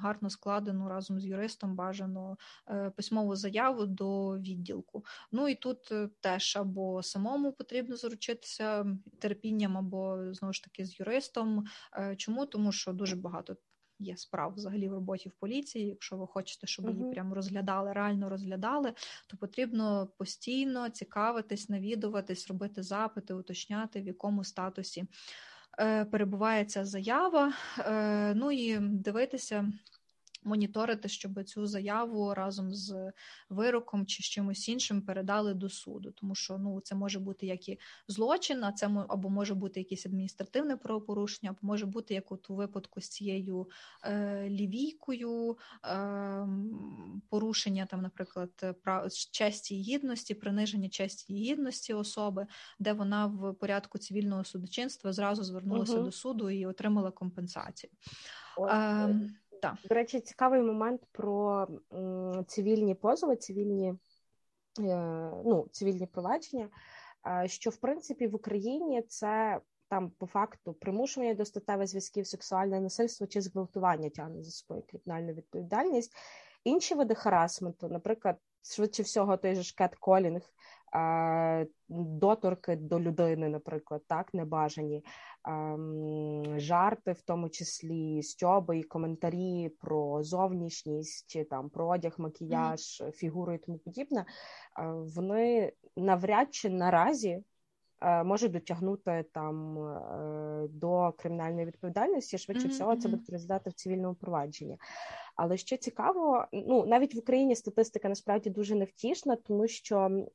гарно складену разом з юристом бажано е, письмову заяву до відділку. Ну і тут е, теж або самому потрібно заручитися терпінням, або знову ж таки з юристом. Е, Чому? Тому що дуже багато. Є справ взагалі в роботі в поліції. Якщо ви хочете, щоб її прямо розглядали, реально розглядали, то потрібно постійно цікавитись, навідуватись, робити запити, уточняти, в якому статусі е, перебуває ця заява. Е, ну і дивитися, моніторити, щоб цю заяву разом з вироком чи з чимось іншим передали до суду, тому що ну це може бути як і злочин, а це або може бути якесь адміністративне правопорушення, або може бути як от у випадку з цією е, лівійкою, е, порушення там, наприклад, прав честі і гідності, приниження честі і гідності особи, де вона в порядку цивільного судочинства зразу звернулася Мгм. до суду і отримала компенсацію. Ем, так. До речі, цікавий момент про цивільні позови, цивільні, е, ну, цивільні провадження. е, Що в принципі в Україні це там по факту примушування до статевих зв'язків, сексуальне насильство чи зґвалтування тягне за собою кримінальну відповідальність. Інші види харасменту, наприклад, швидше всього, той же ж кетколінг, е, доторки до людини, наприклад, так, небажані, жарти, в тому числі стьоби і коментарі про зовнішність, чи там про одяг, макіяж, фігуру і тому подібне, е, вони навряд чи наразі може дотягнути там до кримінальної відповідальності. Швидше mm-hmm. всього, це буде розглядати в цивільному провадженні. Але що цікаво, ну навіть в Україні статистика насправді дуже невтішна, тому що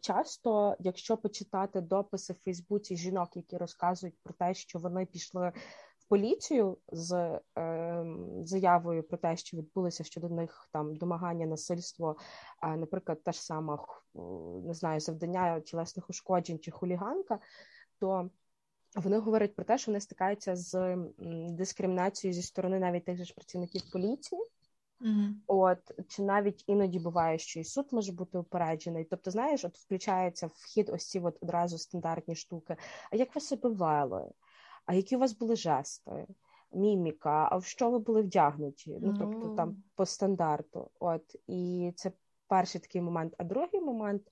часто, якщо почитати дописи в Фейсбуці жінок, які розказують про те, що вони пішли поліцію з е, заявою про те, що відбулося щодо них там домагання насильство, а, наприклад, та ж сама не знаю, завдання тілесних ушкоджень чи хуліганка, то вони говорять про те, що вони стикаються з дискримінацією зі сторони навіть тих же ж працівників поліції. Mm-hmm. От чи навіть іноді буває, що і суд може бути упереджений. Тобто, знаєш, от включається в хід ось ці от одразу стандартні штуки. А як ви себе вели? А які у вас були жести, міміка? А в що ви були вдягнуті? Ну тобто там по стандарту. От і це перший такий момент. А другий момент.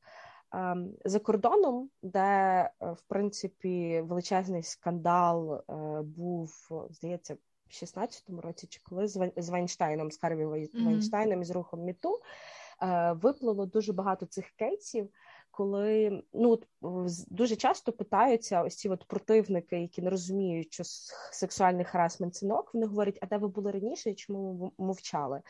Ем, за кордоном, де е, в принципі величезний скандал е, був, здається, в 16-му році, чи коли з Вайнштейном, з Харві Вайнштейном і з рухом Міту е, виплило дуже багато цих кейсів. Коли ну дуже часто питаються ось ці от противники, які не розуміють, що сексуальний харасмент цінок, вони говорять, а де ви були раніше і чому ви мовчали?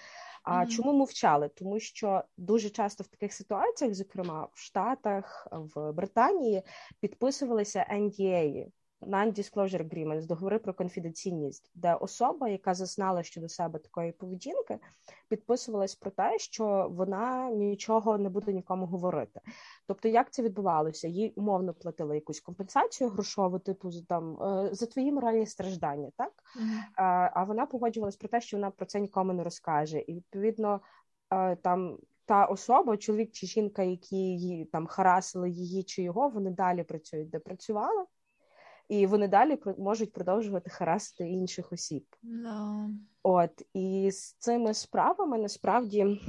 А mm-hmm. чому мовчали? Тому що дуже часто в таких ситуаціях, зокрема в Штатах, в Британії, підписувалися NDA, Non-Disclosure Agreements, договори про конфіденційність, де особа, яка зазнала щодо себе такої поведінки, підписувалась про те, що вона нічого не буде нікому говорити. Тобто, як це відбувалося? Їй умовно платили якусь компенсацію грошову, типу там е, за твої моральні страждання, так mm-hmm. а вона погоджувалась про те, що вона про це нікому не розкаже, і відповідно е, там. Та особа, чоловік чи жінка, які її там харасили її чи його, вони далі працюють, де працювали, і вони далі можуть продовжувати харасити інших осіб. Ну. От і з цими справами насправді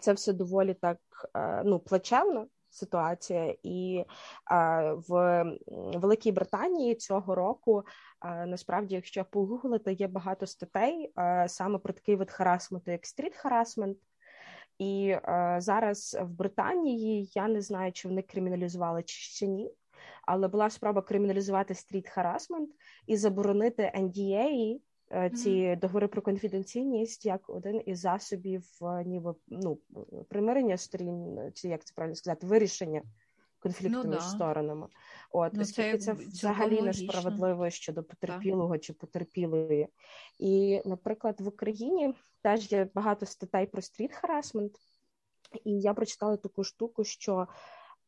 це все доволі так е, ну плачевна ситуація, і а, в Великій Британії цього року а, насправді, якщо погуглити, є багато статей а, саме про такий вид харасменту, як street harassment. І зараз в Британії я не знаю, чи вони криміналізували чи ще ні але була спроба криміналізувати стріт харасмент і заборонити NDA, е, ці mm-hmm. договори про конфіденційність як один із засобів е, ніби ну примирення сторін, чи як це правильно сказати, вирішення конфлікту ну, між да. сторонами. От ну, оскільки це, це взагалі несправедливо щодо потерпілого так. чи потерпілої. І, наприклад, в Україні теж є багато статей про стріт харасмент, і я прочитала таку штуку, що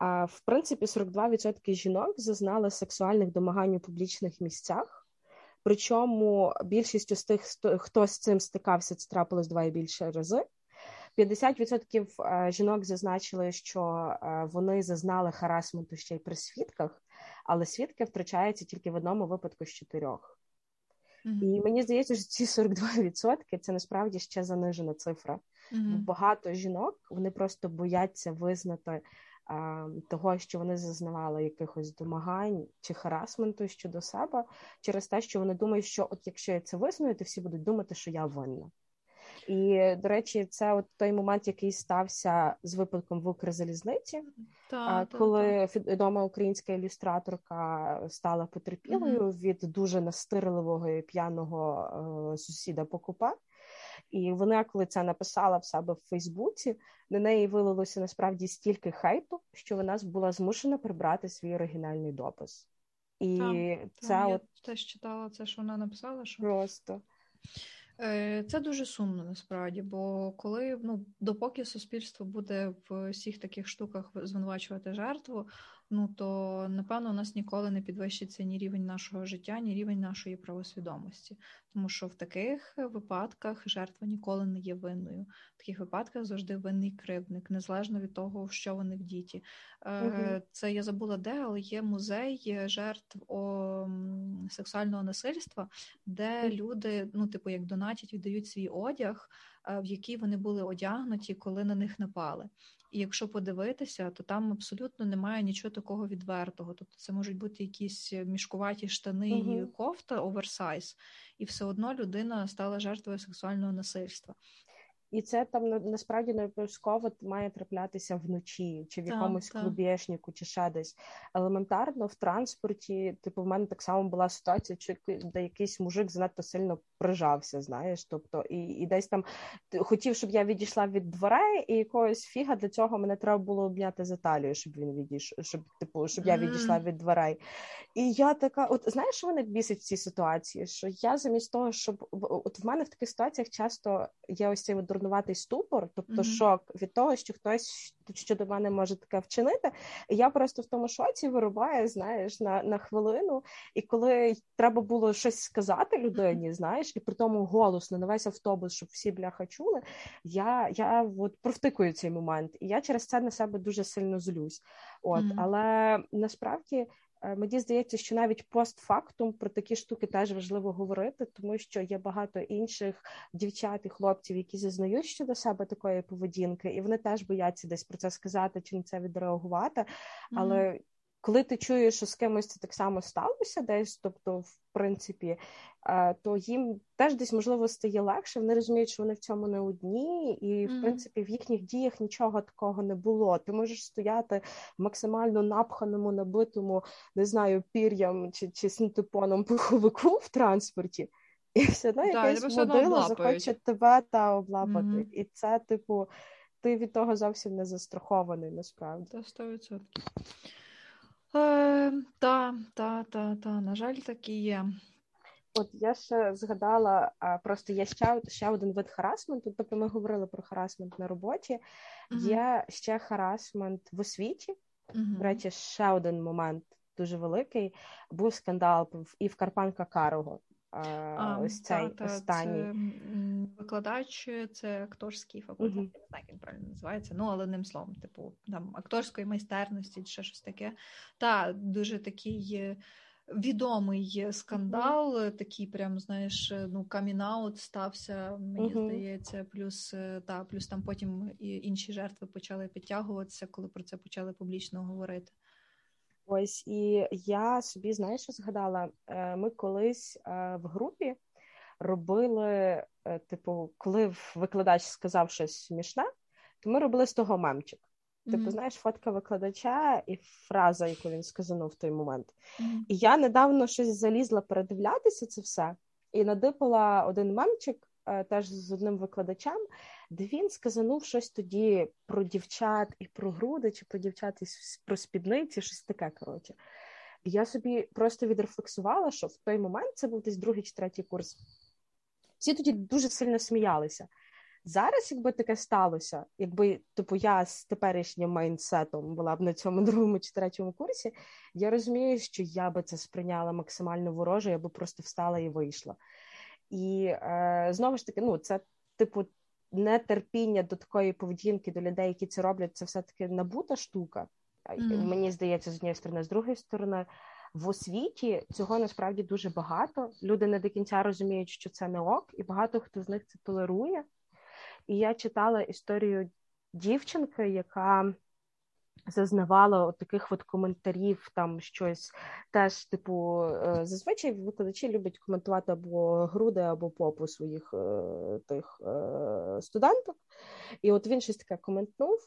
в принципі 42% жінок зазнали сексуальних домагань у публічних місцях. Причому більшістю з тих, хто з цим стикався, це трапилось два і більше рази. 50% е, жінок зазначили, що е, вони зазнали харасменту ще й при свідках, але свідки втрачаються тільки в одному випадку з чотирьох. Mm-hmm. І мені здається, що ці 42% це насправді ще занижена цифра. Mm-hmm. Багато жінок вони просто бояться визнати того, що вони зазнавали якихось домагань чи харасменту щодо себе, через те, що вони думають, що от якщо я це визнаю, то всі будуть думати, що я винна. І, до речі, це от той момент, який стався з випадком в Укрзалізниці, та, коли та, відома українська ілюстраторка стала потерпілою mm від дуже настирливого і п'яного е, сусіда покупа. І вона, коли це написала в себе в Фейсбуці, на неї вилилося насправді стільки хейту, що вона була змушена прибрати свій оригінальний допис. І там, це там, от... я теж читала це, що вона написала, що просто. Е, це дуже сумно насправді, бо коли ну допоки суспільство буде в всіх таких штуках звинувачувати жертву, ну то напевно у нас ніколи не підвищиться ні рівень нашого життя, ні рівень нашої правосвідомості. Тому що в таких випадках жертва ніколи не є винною. В таких випадках завжди винний кривдник, незалежно від того, що вони в діті. Угу. Це я забула де, але є музей жертв о, сексуального насильства, де люди, ну, типу, як донатять, віддають свій одяг, в які вони були одягнуті, коли на них напали. І якщо подивитися, то там абсолютно немає нічого такого відвертого. Тобто це можуть бути якісь мішкуваті штани uh-huh. і кофта оверсайз, і все одно людина стала жертвою сексуального насильства. І це там насправді не обов'язково має траплятися вночі, чи в якомусь так. клубєшніку, чи ще десь. Елементарно в транспорті, типу, в мене так само була ситуація, чи де якийсь мужик занадто сильно прижався, знаєш. Тобто, і і десь там хотів, щоб я відійшла від дверей, і якогось фіга для цього мене треба було обняти за талію, щоб він відійшов, щоб типу, щоб я відійшла від дверей. І я така, от знаєш, що мене бісить в цій ситуації? Що я замість того, щоб от в мене в таких ситуаціях часто є ось цей дурнуватий ступор, тобто mm-hmm. шок від того, що хтось щодо мене може таке вчинити. І я просто в тому шоці вирубаю, знаєш, на на хвилину. І коли треба було щось сказати людині, знаєш, і при тому голосно на весь автобус, щоб всі бляха чули, я я от провтикую цей момент, і я через це на себе дуже сильно злюсь. От, mm-hmm. але насправді. Е, мені здається, що навіть постфактум про такі штуки теж важливо говорити, тому що є багато інших дівчат і хлопців, які зазнають щодо себе такої поведінки, і вони теж бояться десь про це сказати чи на це відреагувати. Але mm-hmm коли ти чуєш, що з кимось це так само сталося, десь, тобто, в принципі, е, то їм теж десь можливо стає легше. Вони розуміють, що вони в цьому не одні, і в mm-hmm. принципі в їхніх діях нічого такого не було. Ти можеш стояти в максимально напханому, набитому, не знаю, пір'ям чи чи синтепоном пуховику в транспорті. І все одно да, якесь модило захоче тебе та облапати. Mm-hmm. І це, типу, ти від того зовсім не застрахований насправді. Та 100%. Е, Та, та, та, та, на жаль, так і є. От я ще згадала, просто є ще ще один вид харасменту. Тобто ми говорили про харасмент на роботі. uh Є ще харасмент в освіті. uh До речі, ще один момент дуже великий. Був скандал і в Карпанка Карого. А, Ось цей та, останній. Це викладач, це акторський факультет, uh-huh. я не знаю, як він правильно називається, ну але одним словом, типу, там акторської майстерності чи щось таке. Та дуже такий відомий скандал, uh-huh. такий, прям, знаєш, ну, камінаут стався, мені uh-huh. здається, плюс е, та, плюс там потім і інші жертви почали підтягуватися, коли про це почали публічно говорити. Ось і я собі знаєш, що згадала? Е, ми колись е, в групі робили, е, типу, коли викладач сказав щось смішне, то ми робили з того мемчик. Mm-hmm. Типу, знаєш, фотка викладача і фраза, яку він сказанув в той момент. Mm-hmm. І я недавно щось залізла передивлятися це все, і надипала один мемчик теж з одним викладачем де він сказанув щось тоді про дівчат і про груди, чи про дівчат і про спідниці, щось таке. коротше. Я собі просто відрефлексувала, що в той момент це був десь другий чи третій курс. Всі тоді дуже сильно сміялися. Зараз, якби таке сталося, якби типу я з теперішнім майнсетом була б на цьому другому чи третьому курсі, я розумію, що я би це сприйняла максимально вороже, я би просто встала і вийшла. І е, знову ж таки, ну це типу нетерпіння до такої поведінки до людей, які це роблять, це все таки набута штука. Mm. Мені здається, з однієї сторони, з другої сторони, в освіті цього насправді дуже багато. Люди не до кінця розуміють, що це не ок, і багато хто з них це толерує. І я читала історію дівчинки, яка зазнавала от таких от коментарів, там щось теж, типу, е, зазвичай викладачі люблять коментувати або груди, або попу своїх е, тих е, студенток. І от він щось таке коментнув.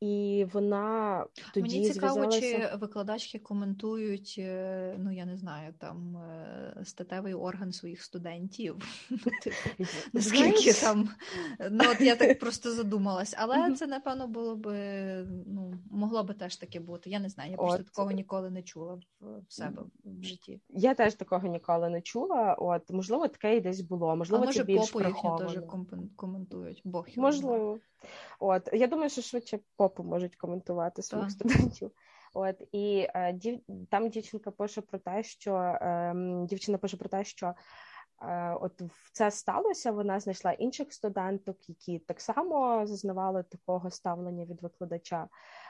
І вона тоді мені цікаво, зв'язалася... чи викладачки коментують, е, ну я не знаю, там е, статевий орган своїх студентів. Типу, наскільки там ну от я так просто задумалась, але це напевно було би ну могло би теж таке бути. Я не знаю, я просто такого ніколи не чула в себе в житті. Я теж такого ніколи не чула. От можливо, таке і десь було. Можливо, а може це більш попу їхню теж коментують. Бог можливо. От я думаю, що швидше попу можуть коментувати своїх так. студентів. От і е, дів, там дівчинка пише про те, що е, дівчина пише про те, що е, от це сталося. Вона знайшла інших студенток, які так само зазнавали такого ставлення від викладача.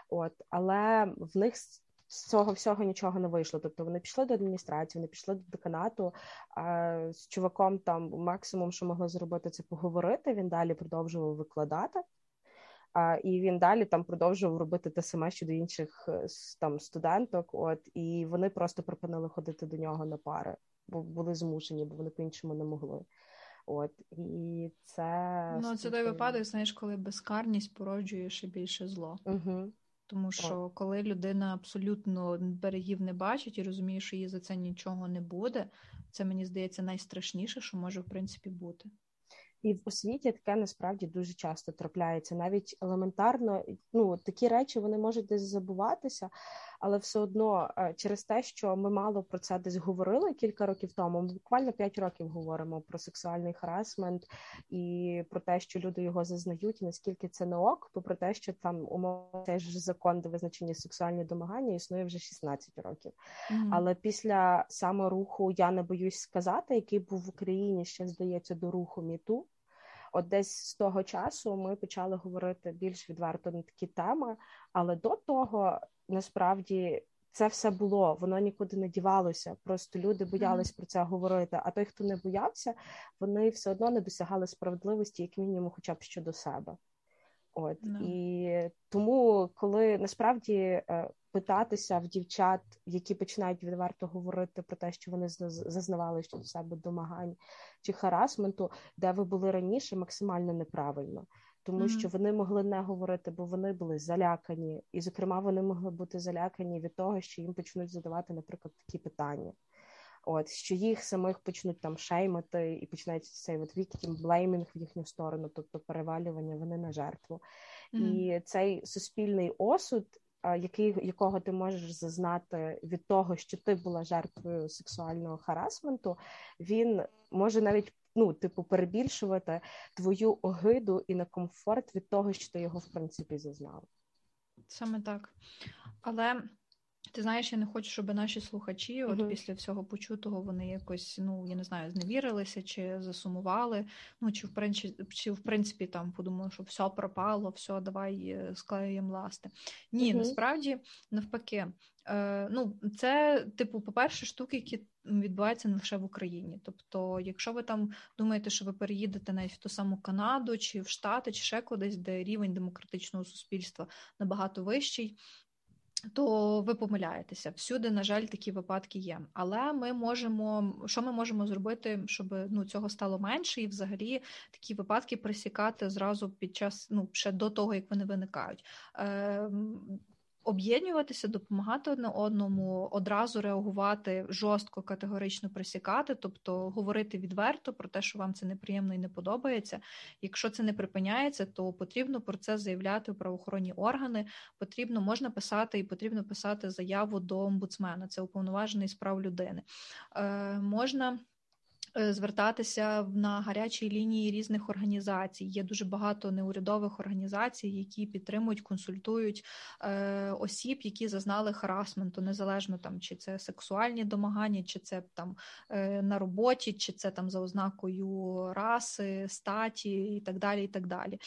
От, але в них з цього всього нічого не вийшло. Тобто вони пішли до адміністрації, вони пішли до деканату. А з чуваком там максимум, що могли зробити, це поговорити. Він далі продовжував викладати. А, І він далі там продовжував робити те саме щодо інших е, там студенток. От і вони просто припинили ходити до нього на пари, бо були змушені, бо вони по іншому не могли. От і це ну це той випадок, знаєш, коли безкарність породжує ще більше зло. Угу. Тому що О. коли людина абсолютно берегів не бачить і розуміє, що їй за це нічого не буде, це мені здається найстрашніше, що може в принципі бути. І в освіті таке насправді дуже часто трапляється. Навіть елементарно, ну такі речі вони можуть десь забуватися, але все одно е, через те, що ми мало про це десь говорили кілька років тому. Ми буквально 5 років говоримо про сексуальний харасмент і про те, що люди його зазнають, і наскільки це не ок, попри те, що там умовно теж закон до визначення сексуальні домагання існує вже 16 років. Mm-hmm. Але після саме руху я не боюсь сказати, який був в Україні ще здається до руху міту. От десь з того часу ми почали говорити більш відверто на такі теми, але до того насправді це все було, воно нікуди не дівалося. Просто люди боялись mm-hmm. про це говорити. А той, хто не боявся, вони все одно не досягали справедливості, як мінімум, хоча б щодо себе. От no. і тому, коли насправді е, питатися в дівчат, які починають відверто говорити про те, що вони зазнавали щодо себе домагань чи харасменту, де ви були раніше, максимально неправильно тому mm-hmm. що вони могли не говорити, бо вони були залякані, і, зокрема, вони могли бути залякані від того, що їм почнуть задавати, наприклад, такі питання. От що їх самих почнуть там шеймити, і починається цей от віктім блеймінг в їхню сторону, тобто перевалювання вони на жертву, mm-hmm. і цей суспільний осуд, який якого ти можеш зазнати від того, що ти була жертвою сексуального харасменту, він може навіть ну, типу, перебільшувати твою огиду і некомфорт від того, що ти його в принципі зазнав. Саме так. Але ти знаєш, я не хочу, щоб наші слухачі, от uh-huh. після всього почутого, вони якось, ну я не знаю, зневірилися чи засумували. Ну чи в принципі, чи в принципі там подумали, що все пропало, все, давай е, склеюємо ласти. Ні, uh-huh. насправді навпаки. Е, Ну, це, типу, по-перше, штуки, які відбуваються не лише в Україні. Тобто, якщо ви там думаєте, що ви переїдете навіть в ту саму Канаду чи в Штати, чи ще кудись, де рівень демократичного суспільства набагато вищий, то ви помиляєтеся. Всюди, на жаль, такі випадки є. Але ми можемо, що ми можемо зробити, щоб ну цього стало менше, і взагалі такі випадки присікати зразу під час, ну ще до того, як вони виникають. Е, об'єднуватися, допомагати одне одному, одразу реагувати жорстко, категорично присікати, тобто говорити відверто про те, що вам це неприємно і не подобається. Якщо це не припиняється, то потрібно про це заявляти в правоохоронні органи. Потрібно можна писати і потрібно писати заяву до омбудсмена. Це уповноважений справ людини. Е, Можна. Е, звертатися на гарячій лінії різних організацій. Є дуже багато неурядових організацій, які підтримують, консультують е, осіб, які зазнали харасменту, незалежно там чи це сексуальні домагання, чи це там е, на роботі, чи це там за ознакою раси, статі і так далі. І так далі.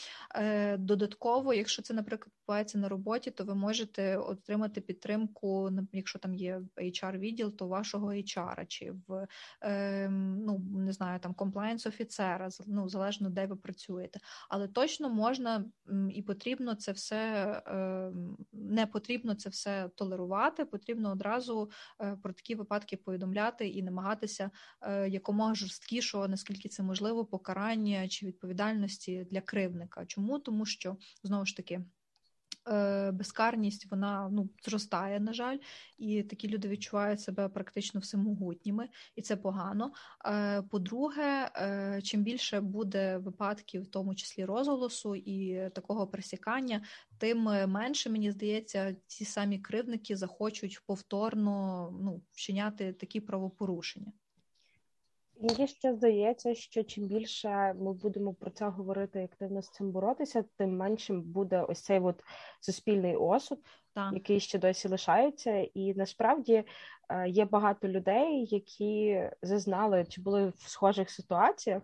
Додатково, якщо це, наприклад, відбувається на роботі, то ви можете отримати підтримку, якщо там є hr відділ, то вашого HR, чи в е, ну ну не знаю, там комплаєнс офіцера, ну залежно де ви працюєте, але точно можна і потрібно це все ем, не потрібно це все толерувати. Потрібно одразу е, про такі випадки повідомляти і намагатися е, якомога жорсткішого, наскільки це можливо, покарання чи відповідальності для кривника. Чому тому, що знову ж таки. Е, безкарність вона ну зростає, на жаль, і такі люди відчувають себе практично всемогутніми, і це погано. Е, по-друге, е, чим більше буде випадків, в тому числі розголосу і такого присікання, тим менше мені здається, ці самі кривники захочуть повторно ну, вчиняти такі правопорушення. Мені ще здається, що чим більше ми будемо про це говорити і активно з цим боротися, тим меншим буде ось цей от суспільний осуд, так. який ще досі лишається. І насправді е, є багато людей, які зазнали чи були в схожих ситуаціях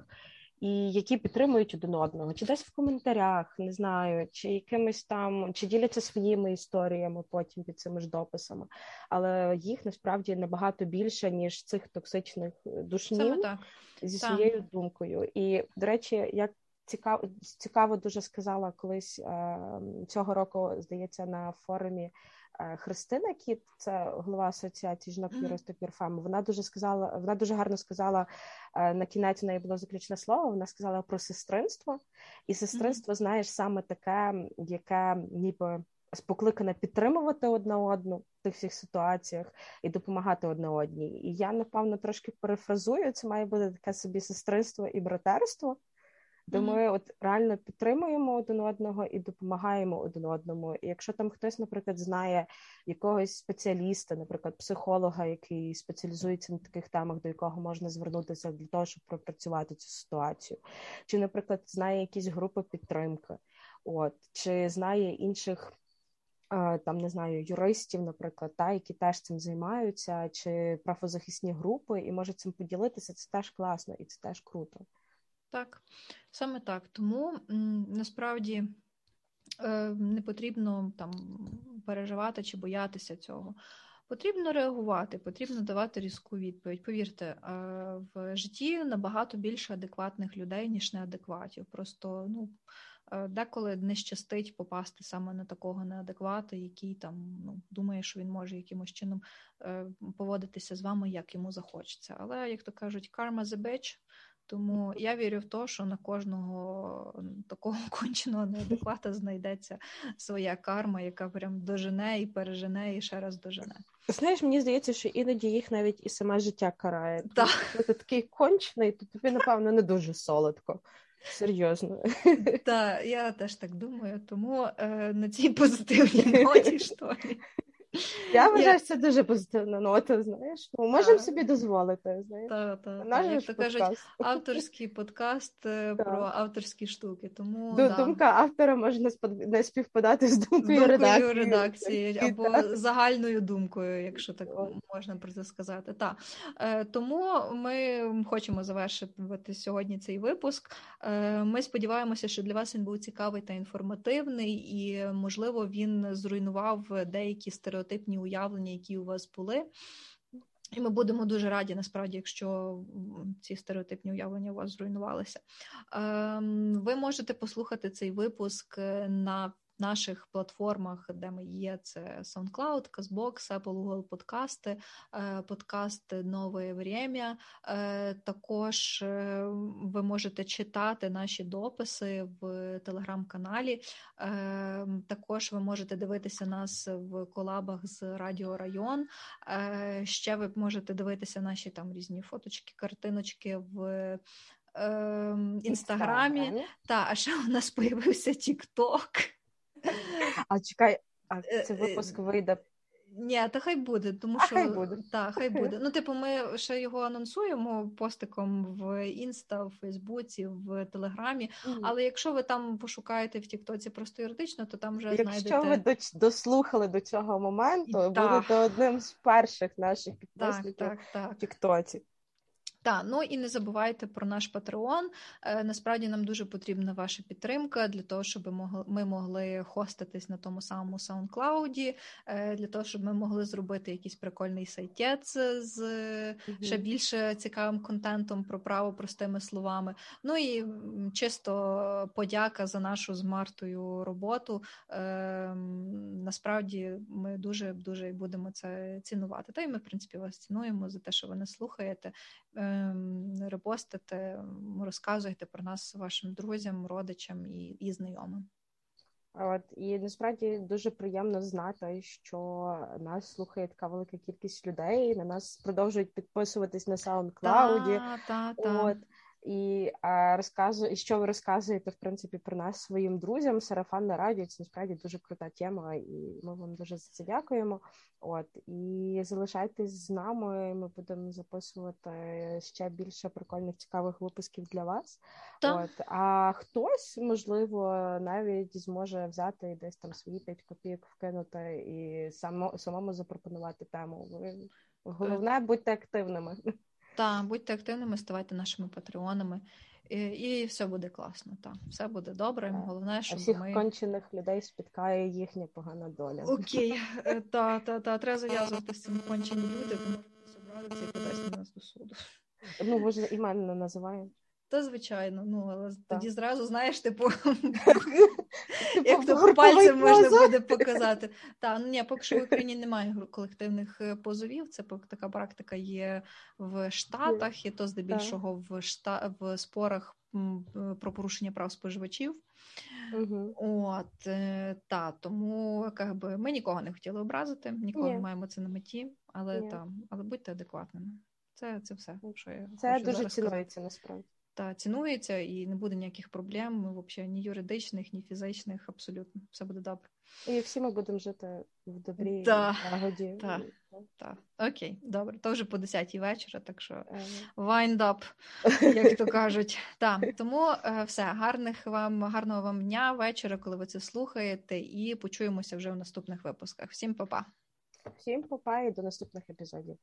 і які підтримують один одного, чи десь в коментарях, не знаю, чи якимись там, чи діляться своїми історіями потім під цими ж дописами, але їх насправді набагато більше, ніж цих токсичних душнів зі своєю так. думкою. І, до речі, як цікаво цікаво дуже сказала колись е, цього року, здається, на форумі Христина Кіт, це голова асоціації жінок юристів Юрфами. Вона дуже сказала, вона дуже гарно сказала на кінець. У неї було заключне слово. Вона сказала про сестринство, і сестринство, знаєш, саме таке, яке ніби покликане підтримувати одне одну в тих всіх ситуаціях і допомагати одне одній. І я напевно трошки перефразую. Це має бути таке собі сестринство і братерство, де ми от реально підтримуємо один одного і допомагаємо один одному. І якщо там хтось, наприклад, знає якогось спеціаліста, наприклад, психолога, який спеціалізується на таких темах, до якого можна звернутися для того, щоб пропрацювати цю ситуацію, чи, наприклад, знає якісь групи підтримки, от чи знає інших там не знаю, юристів, наприклад, та які теж цим займаються, чи правозахисні групи, і може цим поділитися. Це теж класно і це теж круто. Так, саме так. Тому насправді е, не потрібно там переживати чи боятися цього. Потрібно реагувати, потрібно давати різку відповідь. Повірте, е, в житті набагато більше адекватних людей, ніж неадекватів. Просто ну Е, деколи не щастить попасти саме на такого неадеквата, який там ну, думає, що він може якимось чином поводитися з вами, як йому захочеться. Але, як то кажуть, karma the bitch, тому я вірю в те, що на кожного такого конченого неадеквата знайдеться своя карма, яка прям дожене і пережене, і ще раз дожене. Знаєш, мені здається, що іноді їх навіть і саме життя карає. Так. Ти такий кончений, то тобі, напевно, не дуже солодко. Серйозно. Так, я теж так думаю, тому е, на цій позитивній ноті що. Я вважаю, це дуже позитивна нота, знаєш. Ми можемо собі дозволити. знаєш. Так, так. Як то кажуть, авторський подкаст е, про авторські штуки. Тому. Думка автора може не співпадати з думкою, редакції. редакції або загальною думкою, якщо так можна про це сказати. Так. Е, тому ми хочемо завершити сьогодні цей випуск. Е, ми сподіваємося, що для вас він був цікавий та інформативний, і, можливо, він зруйнував деякі стереотипи стереотипні уявлення, які у вас були. І ми будемо дуже раді, насправді, якщо ці стереотипні уявлення у вас зруйнувалися. Ем, ви можете послухати цей випуск е, на наших платформах, де ми є, це SoundCloud, CastBox, Apple, Google подкасти, е, подкаст Нове Время. Е, також е, ви можете читати наші дописи в телеграм-каналі. Також ви можете дивитися нас в колабах з Радіо Район. Ще ви можете дивитися наші там різні фоточки, картиночки в. Інстаграмі, та а ще у нас появився Тікток. А чекай, а е, цей випуск е, вийде. Ні, та хай буде, тому а що хай буде. Та, хай буде. Ну, типу, ми ще його анонсуємо постиком в інста, в Фейсбуці, в Телеграмі. Mm-hmm. Але якщо ви там пошукаєте в Тіктоці просто юридично, то там вже якщо знайдете. Якщо ви дослухали до цього моменту, так. будете одним з перших наших підписників так, так, в Тіктоці. Так, ну і не забувайте про наш Патреон. Е, насправді нам дуже потрібна ваша підтримка для того, щоб ми могли хоститись на тому самому SoundCloud, е, для того, щоб ми могли зробити якийсь прикольний сайтець з ще більше цікавим контентом про право простими словами. Ну і чисто подяка за нашу з Мартою роботу. Ем, насправді ми дуже дуже будемо це цінувати. Та й ми, в принципі, вас цінуємо за те, що ви нас слухаєте. Ем, репостите, розказуйте про нас вашим друзям, родичам і, і знайомим. От і насправді дуже приємно знати, що нас слухає така велика кількість людей. На нас продовжують підписуватись на SoundCloud. Та, та, та. От і а, розказує, і що ви розказуєте в принципі про нас своїм друзям. Сарафанне радіо це насправді дуже крута тема, і ми вам дуже за це дякуємо. От і залишайтесь з нами. Ми будемо записувати ще більше прикольних цікавих випусків для вас. Так. От а хтось можливо навіть зможе взяти і десь там свої п'ять копійок вкинути і само самому запропонувати тему. Ви головне будьте активними. Так, будьте активними, ставайте нашими патреонами, і і все буде класно. Так, все буде добре. Так. Головне, щоб всіх ми... кончених людей спіткає їхня погана доля. Окей, е, та, та, та, треба зав'язувати з цим кончені люди, вони собралися і подасть на нас до суду. Ну, може, мене називаємо. Та звичайно, ну але Так. тоді зразу знаєш, типу, Типу, як то пальцем можна буде показати. Та ну ні, поки що в Україні немає колективних е, позовів. Це така практика є в Штатах, і то здебільшого в шта в спорах е, про порушення прав споживачів. От е, та тому би ми нікого не хотіли образити, нікого не маємо це на меті, але там, але будьте адекватними. Це, це все, що я Це хочу дуже цінується насправді. Та цінується і не буде ніяких проблем, взагалі ні юридичних, ні фізичних. Абсолютно все буде добре. І всі ми будемо жити в добрі Да. нагоді. Да. Так, окей, добре. То вже по 10 вечора, так що wind up, як то кажуть. Так, тому е, все, гарних вам, гарного вам дня, вечора, коли ви це слухаєте, і почуємося вже в наступних випусках. Всім па-па! Всім попа і до наступних епізодів.